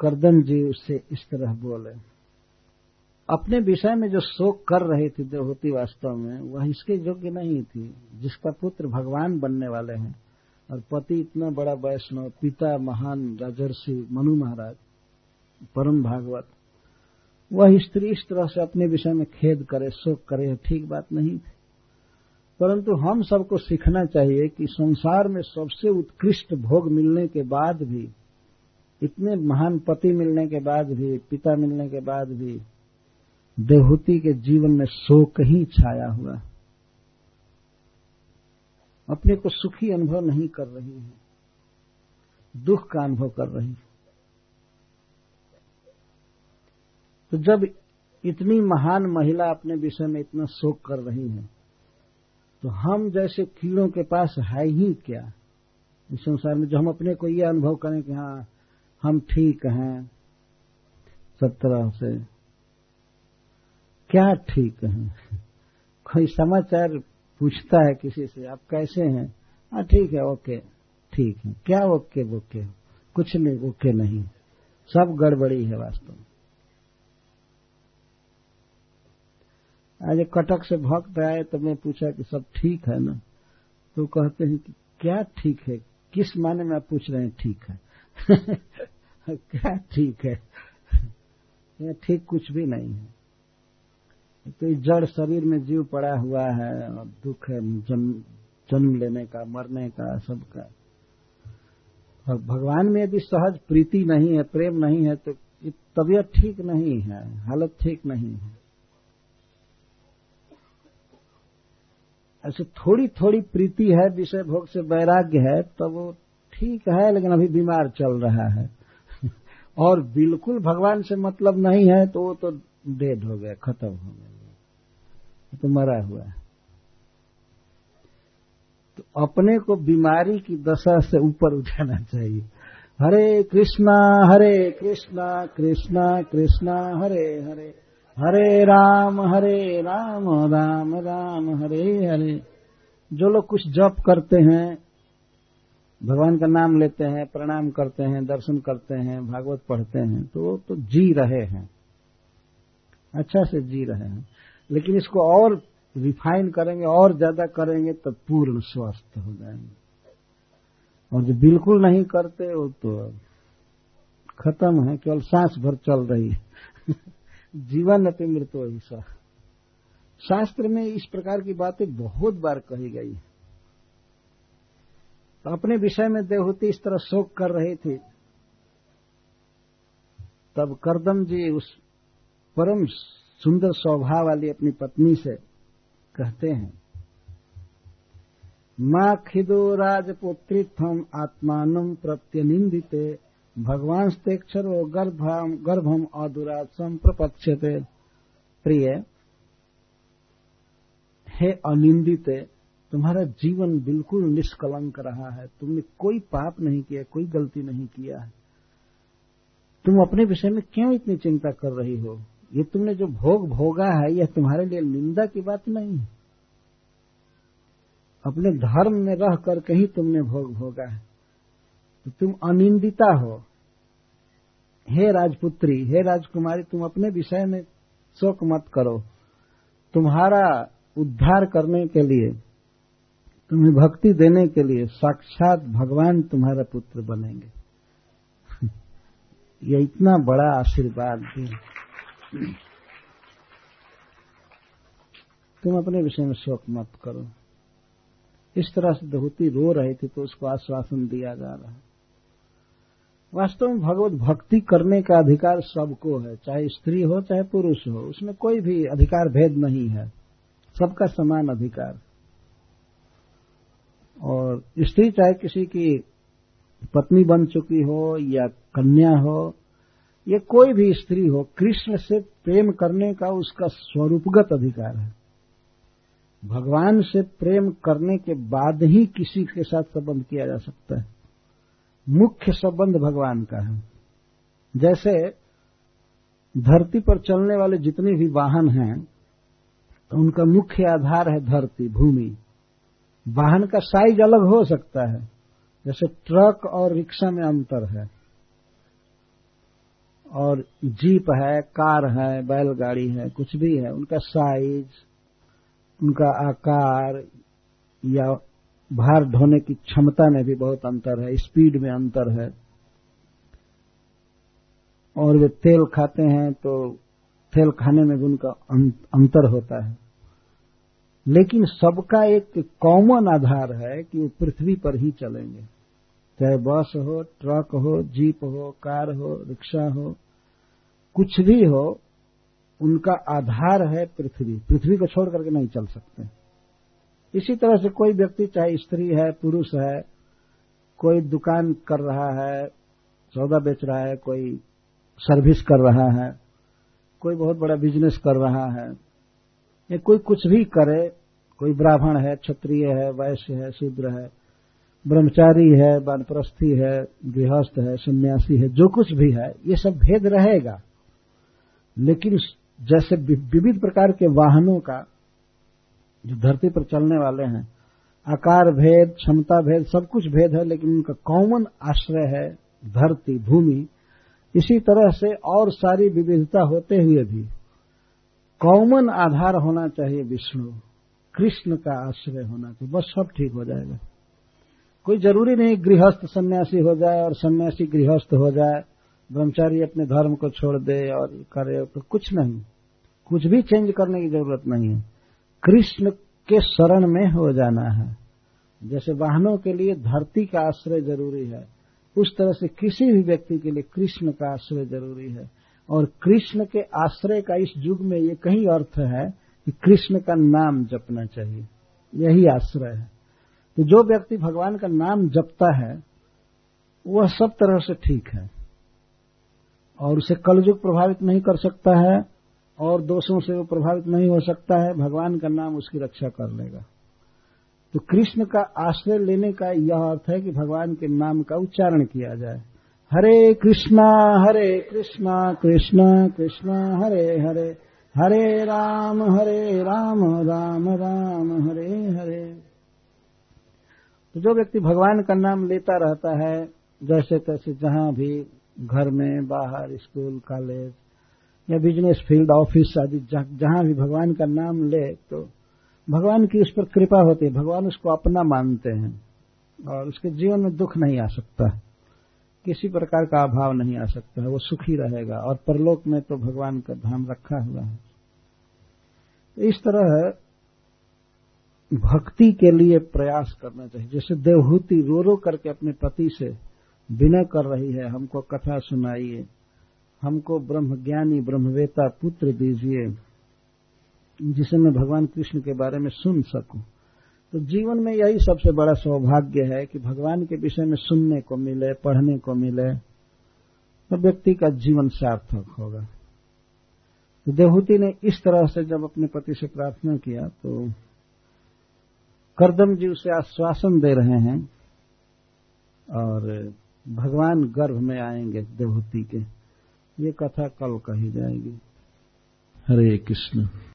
करदम जी उससे इस तरह बोले। अपने विषय में जो शोक कर रही थी देवहूति वास्तव में, वह इसके योग्य नहीं थी जिसका पुत्र भगवान बनने वाले हैं। और पति इतना बड़ा वैष्णव, पिता महान राजर्षि मनु महाराज, परम भागवत, वह स्त्री इस तरह से अपने विषय में खेद करे, शोक करे ठीक बात नहीं थी। परंतु हम सबको सीखना चाहिए कि संसार में सबसे उत्कृष्ट भोग मिलने के बाद भी, इतने महान पति मिलने के बाद भी, पिता मिलने के बाद भी देवहूति के जीवन में शोक ही छाया हुआ अपने को सुखी अनुभव नहीं कर रही है। दुख का अनुभव कर रही है। तो जब इतनी महान महिला अपने विषय में इतना शोक कर रही है तो हम जैसे कीड़ों के पास है ही क्या? इस संसार में जो हम अपने को ये अनुभव करें कि हाँ हम ठीक हैं, सब तरह से। क्या ठीक है? कोई समाचार पूछता है किसी से, आप कैसे हैं? हाँ ठीक है, ओके, ठीक है। क्या ओके ओके कुछ नहीं, ओके नहीं। सब गड़बड़ी है वास्तव में। आज कटक से भक्त आए तो मैं पूछा कि सब ठीक है ना? तो कहते हैं कि क्या ठीक है? किस माने में आप पूछ रहे हैं ठीक है? [laughs] क्या ठीक है? ठीक कुछ भी नहीं है। तो जड़ शरीर में जीव पड़ा हुआ है और दुख है, जन्म जन्म लेने का, मरने का सबका और भगवान में यदि सहज प्रीति नहीं है, प्रेम नहीं है तो तबीयत ठीक नहीं है, हालत ठीक नहीं है। ऐसे थोड़ी थोड़ी प्रीति है, विषय भोग से वैराग्य है तो वो ठीक है, लेकिन अभी बीमार चल रहा है। [laughs] और बिल्कुल भगवान से मतलब नहीं है तो वो तो डेड हो गया, खत्म हो गया। तो मरा हुआ है। तो अपने को बीमारी की दशा से ऊपर उठाना चाहिए। हरे कृष्णा हरे कृष्णा कृष्णा कृष्णा, हरे हरे। हरे राम हरे राम राम राम, हरे हरे। जो लोग कुछ जप करते हैं, भगवान का नाम लेते हैं, प्रणाम करते हैं, दर्शन करते हैं, भागवत पढ़ते हैं तो तो जी रहे हैं। अच्छा से जी रहे हैं। लेकिन इसको और रिफाइन करेंगे, और ज़्यादा करेंगे तो पूर्ण स्वस्थ हो जाएँगे। और जो बिल्कुल नहीं करते, वो तो खत्म है, केवल सांस भर चल रही है। [laughs] जीवन अति मृत्यु ऐसा शास्त्र में इस प्रकार की बातें बहुत बार कही गई तो अपने विषय में देवहूति इस तरह शोक कर रही थी। तब करदम जी उस परम सुंदर स्वभाव वाली अपनी पत्नी से कहते हैं, माँ खिदो राजपुत्रित्वम आत्मान प्रत्यनिंदिते, भगवान स्तेक्षरो गर्भम गर्भम अधुरात संप्रपक्षते प्रिय, हे अनिंदित, तुम्हारा जीवन बिल्कुल निष्कलंक रहा है। तुमने कोई पाप नहीं किया, कोई गलती नहीं किया है। तुम अपने विषय में क्यों इतनी चिंता कर रही हो? ये तुमने जो भोग भोगा है, यह तुम्हारे लिए निंदा की बात नहीं है। अपने धर्म में रह करके ही तुमने भोग भोगा है तो तुम अनिंदिता हो। हे राजपुत्री, हे राजकुमारी, तुम अपने विषय में शोक मत करो। तुम्हारा उद्धार करने के लिए, तुम्हें भक्ति देने के लिए साक्षात भगवान तुम्हारा पुत्र बनेंगे। [laughs] यह इतना बड़ा आशीर्वाद है। [clears throat] तुम अपने विषय में शोक मत करो। इस तरह से दहूती रो रहे थे तो उसको आश्वासन दिया जा रहा है। वास्तव में भगवत भक्ति करने का अधिकार सबको है, चाहे स्त्री हो, चाहे पुरुष हो। उसमें कोई भी अधिकार भेद नहीं है। सबका समान अधिकार। और स्त्री चाहे किसी की पत्नी बन चुकी हो या कन्या हो या कोई भी स्त्री हो, कृष्ण से प्रेम करने का उसका स्वरूपगत अधिकार है। भगवान से प्रेम करने के बाद ही किसी के साथ संबंध किया जा सकता है। मुख्य संबंध भगवान का है। जैसे धरती पर चलने वाले जितने भी वाहन हैं तो उनका मुख्य आधार है धरती, भूमि। वाहन का साइज़ अलग हो सकता है। जैसे ट्रक और रिक्शा में अंतर है। और जीप है कार है बैलगाड़ी है कुछ भी है उनका साइज़ उनका आकार या भार ढोने की क्षमता में भी बहुत अंतर है स्पीड में अंतर है। और वे तेल खाते हैं तो तेल खाने में भी उनका अं-, अंतर होता है। लेकिन सबका एक कॉमन आधार है कि वो पृथ्वी पर ही चलेंगे। चाहे बस हो, ट्रक हो, जीप हो, कार हो, रिक्शा हो, कुछ भी हो, उनका आधार है पृथ्वी। पृथ्वी को छोड़ करके नहीं चल सकते। इसी तरह से कोई व्यक्ति, चाहे स्त्री है, पुरुष है, कोई दुकान कर रहा है, सौदा बेच रहा है, कोई सर्विस कर रहा है, कोई बहुत बड़ा बिज़नेस कर रहा है, या कोई कुछ भी करे, कोई ब्राह्मण है, क्षत्रिय है, वैश्य है, शूद्र है ब्रह्मचारी है, वानप्रस्थी है, गृहस्थ है, सन्यासी है, जो कुछ भी है, ये सब भेद रहेगा। लेकिन जैसे विविध प्रकार के वाहनों का जो धरती पर चलने वाले हैं, आकार भेद, क्षमता भेद, सब कुछ भेद है, लेकिन उनका कॉमन आश्रय है धरती, भूमि। इसी तरह से और सारी विविधता होते हुए भी कॉमन आधार होना चाहिए विष्णु। कृष्ण का आश्रय होना चाहिए। बस सब ठीक हो जाएगा। कोई ज़रूरी नहीं गृहस्थ सन्यासी हो जाए और सन्यासी गृहस्थ हो जाए, ब्रह्मचारी अपने धर्म को छोड़ दे और करे तो कुछ नहीं। कुछ भी चेंज करने की ज़रूरत नहीं है। कृष्ण के शरण में हो जाना है। जैसे वाहनों के लिए धरती का आश्रय ज़रूरी है, उस तरह से किसी भी व्यक्ति के लिए कृष्ण का आश्रय ज़रूरी है। और कृष्ण के आश्रय का इस युग में ये कहीं अर्थ है कि कृष्ण का नाम जपना चाहिए। यही आश्रय है। तो जो व्यक्ति भगवान का नाम जपता है, वह सब तरह से ठीक है। और उसे कलयुग प्रभावित नहीं कर सकता है, और दोषों से वो प्रभावित नहीं हो सकता है, भगवान का नाम उसकी रक्षा कर लेगा। तो कृष्ण का आश्रय लेने का यह अर्थ है कि भगवान के नाम का उच्चारण किया जाए। हरे कृष्णा हरे कृष्णा कृष्णा कृष्णा, हरे हरे हरे राम हरे राम राम राम, हरे हरे। तो जो व्यक्ति भगवान का नाम लेता रहता है, जैसे तैसे जहाँ भी घर में, बाहर, स्कूल, कॉलेज, या बिज़नेस फ़ील्ड ऑफ़िस आदि, जहाँ भी भगवान का नाम ले तो भगवान की उस पर कृपा होती है। भगवान उसको अपना मानते हैं और उसके जीवन में दुख नहीं आ सकता। किसी प्रकार का अभाव नहीं आ सकता। है वो सुखी रहेगा और परलोक में तो भगवान का धाम रखा हुआ है। तो इस तरह भक्ति के लिए प्रयास करना चाहिए। जैसे देवहूति रो रो करके अपने पति से विनय कर रही है, हमको कथा सुनाइए, हमको ब्रह्मज्ञानी, ब्रह्मवेता पुत्र दीजिए, जिसे मैं भगवान कृष्ण के बारे में सुन सकूँ। तो जीवन में यही सबसे बड़ा सौभाग्य है कि भगवान के विषय में सुनने को मिले, पढ़ने को मिले तो व्यक्ति का जीवन सार्थक होगा। तो देवहूति ने इस तरह से जब अपने पति से प्रार्थना किया तो करदम जी उसे आश्वासन दे रहे हैं और भगवान गर्भ में आएँगे देवहूति के। ये कथा कल कही जाएगी। हरे कृष्ण।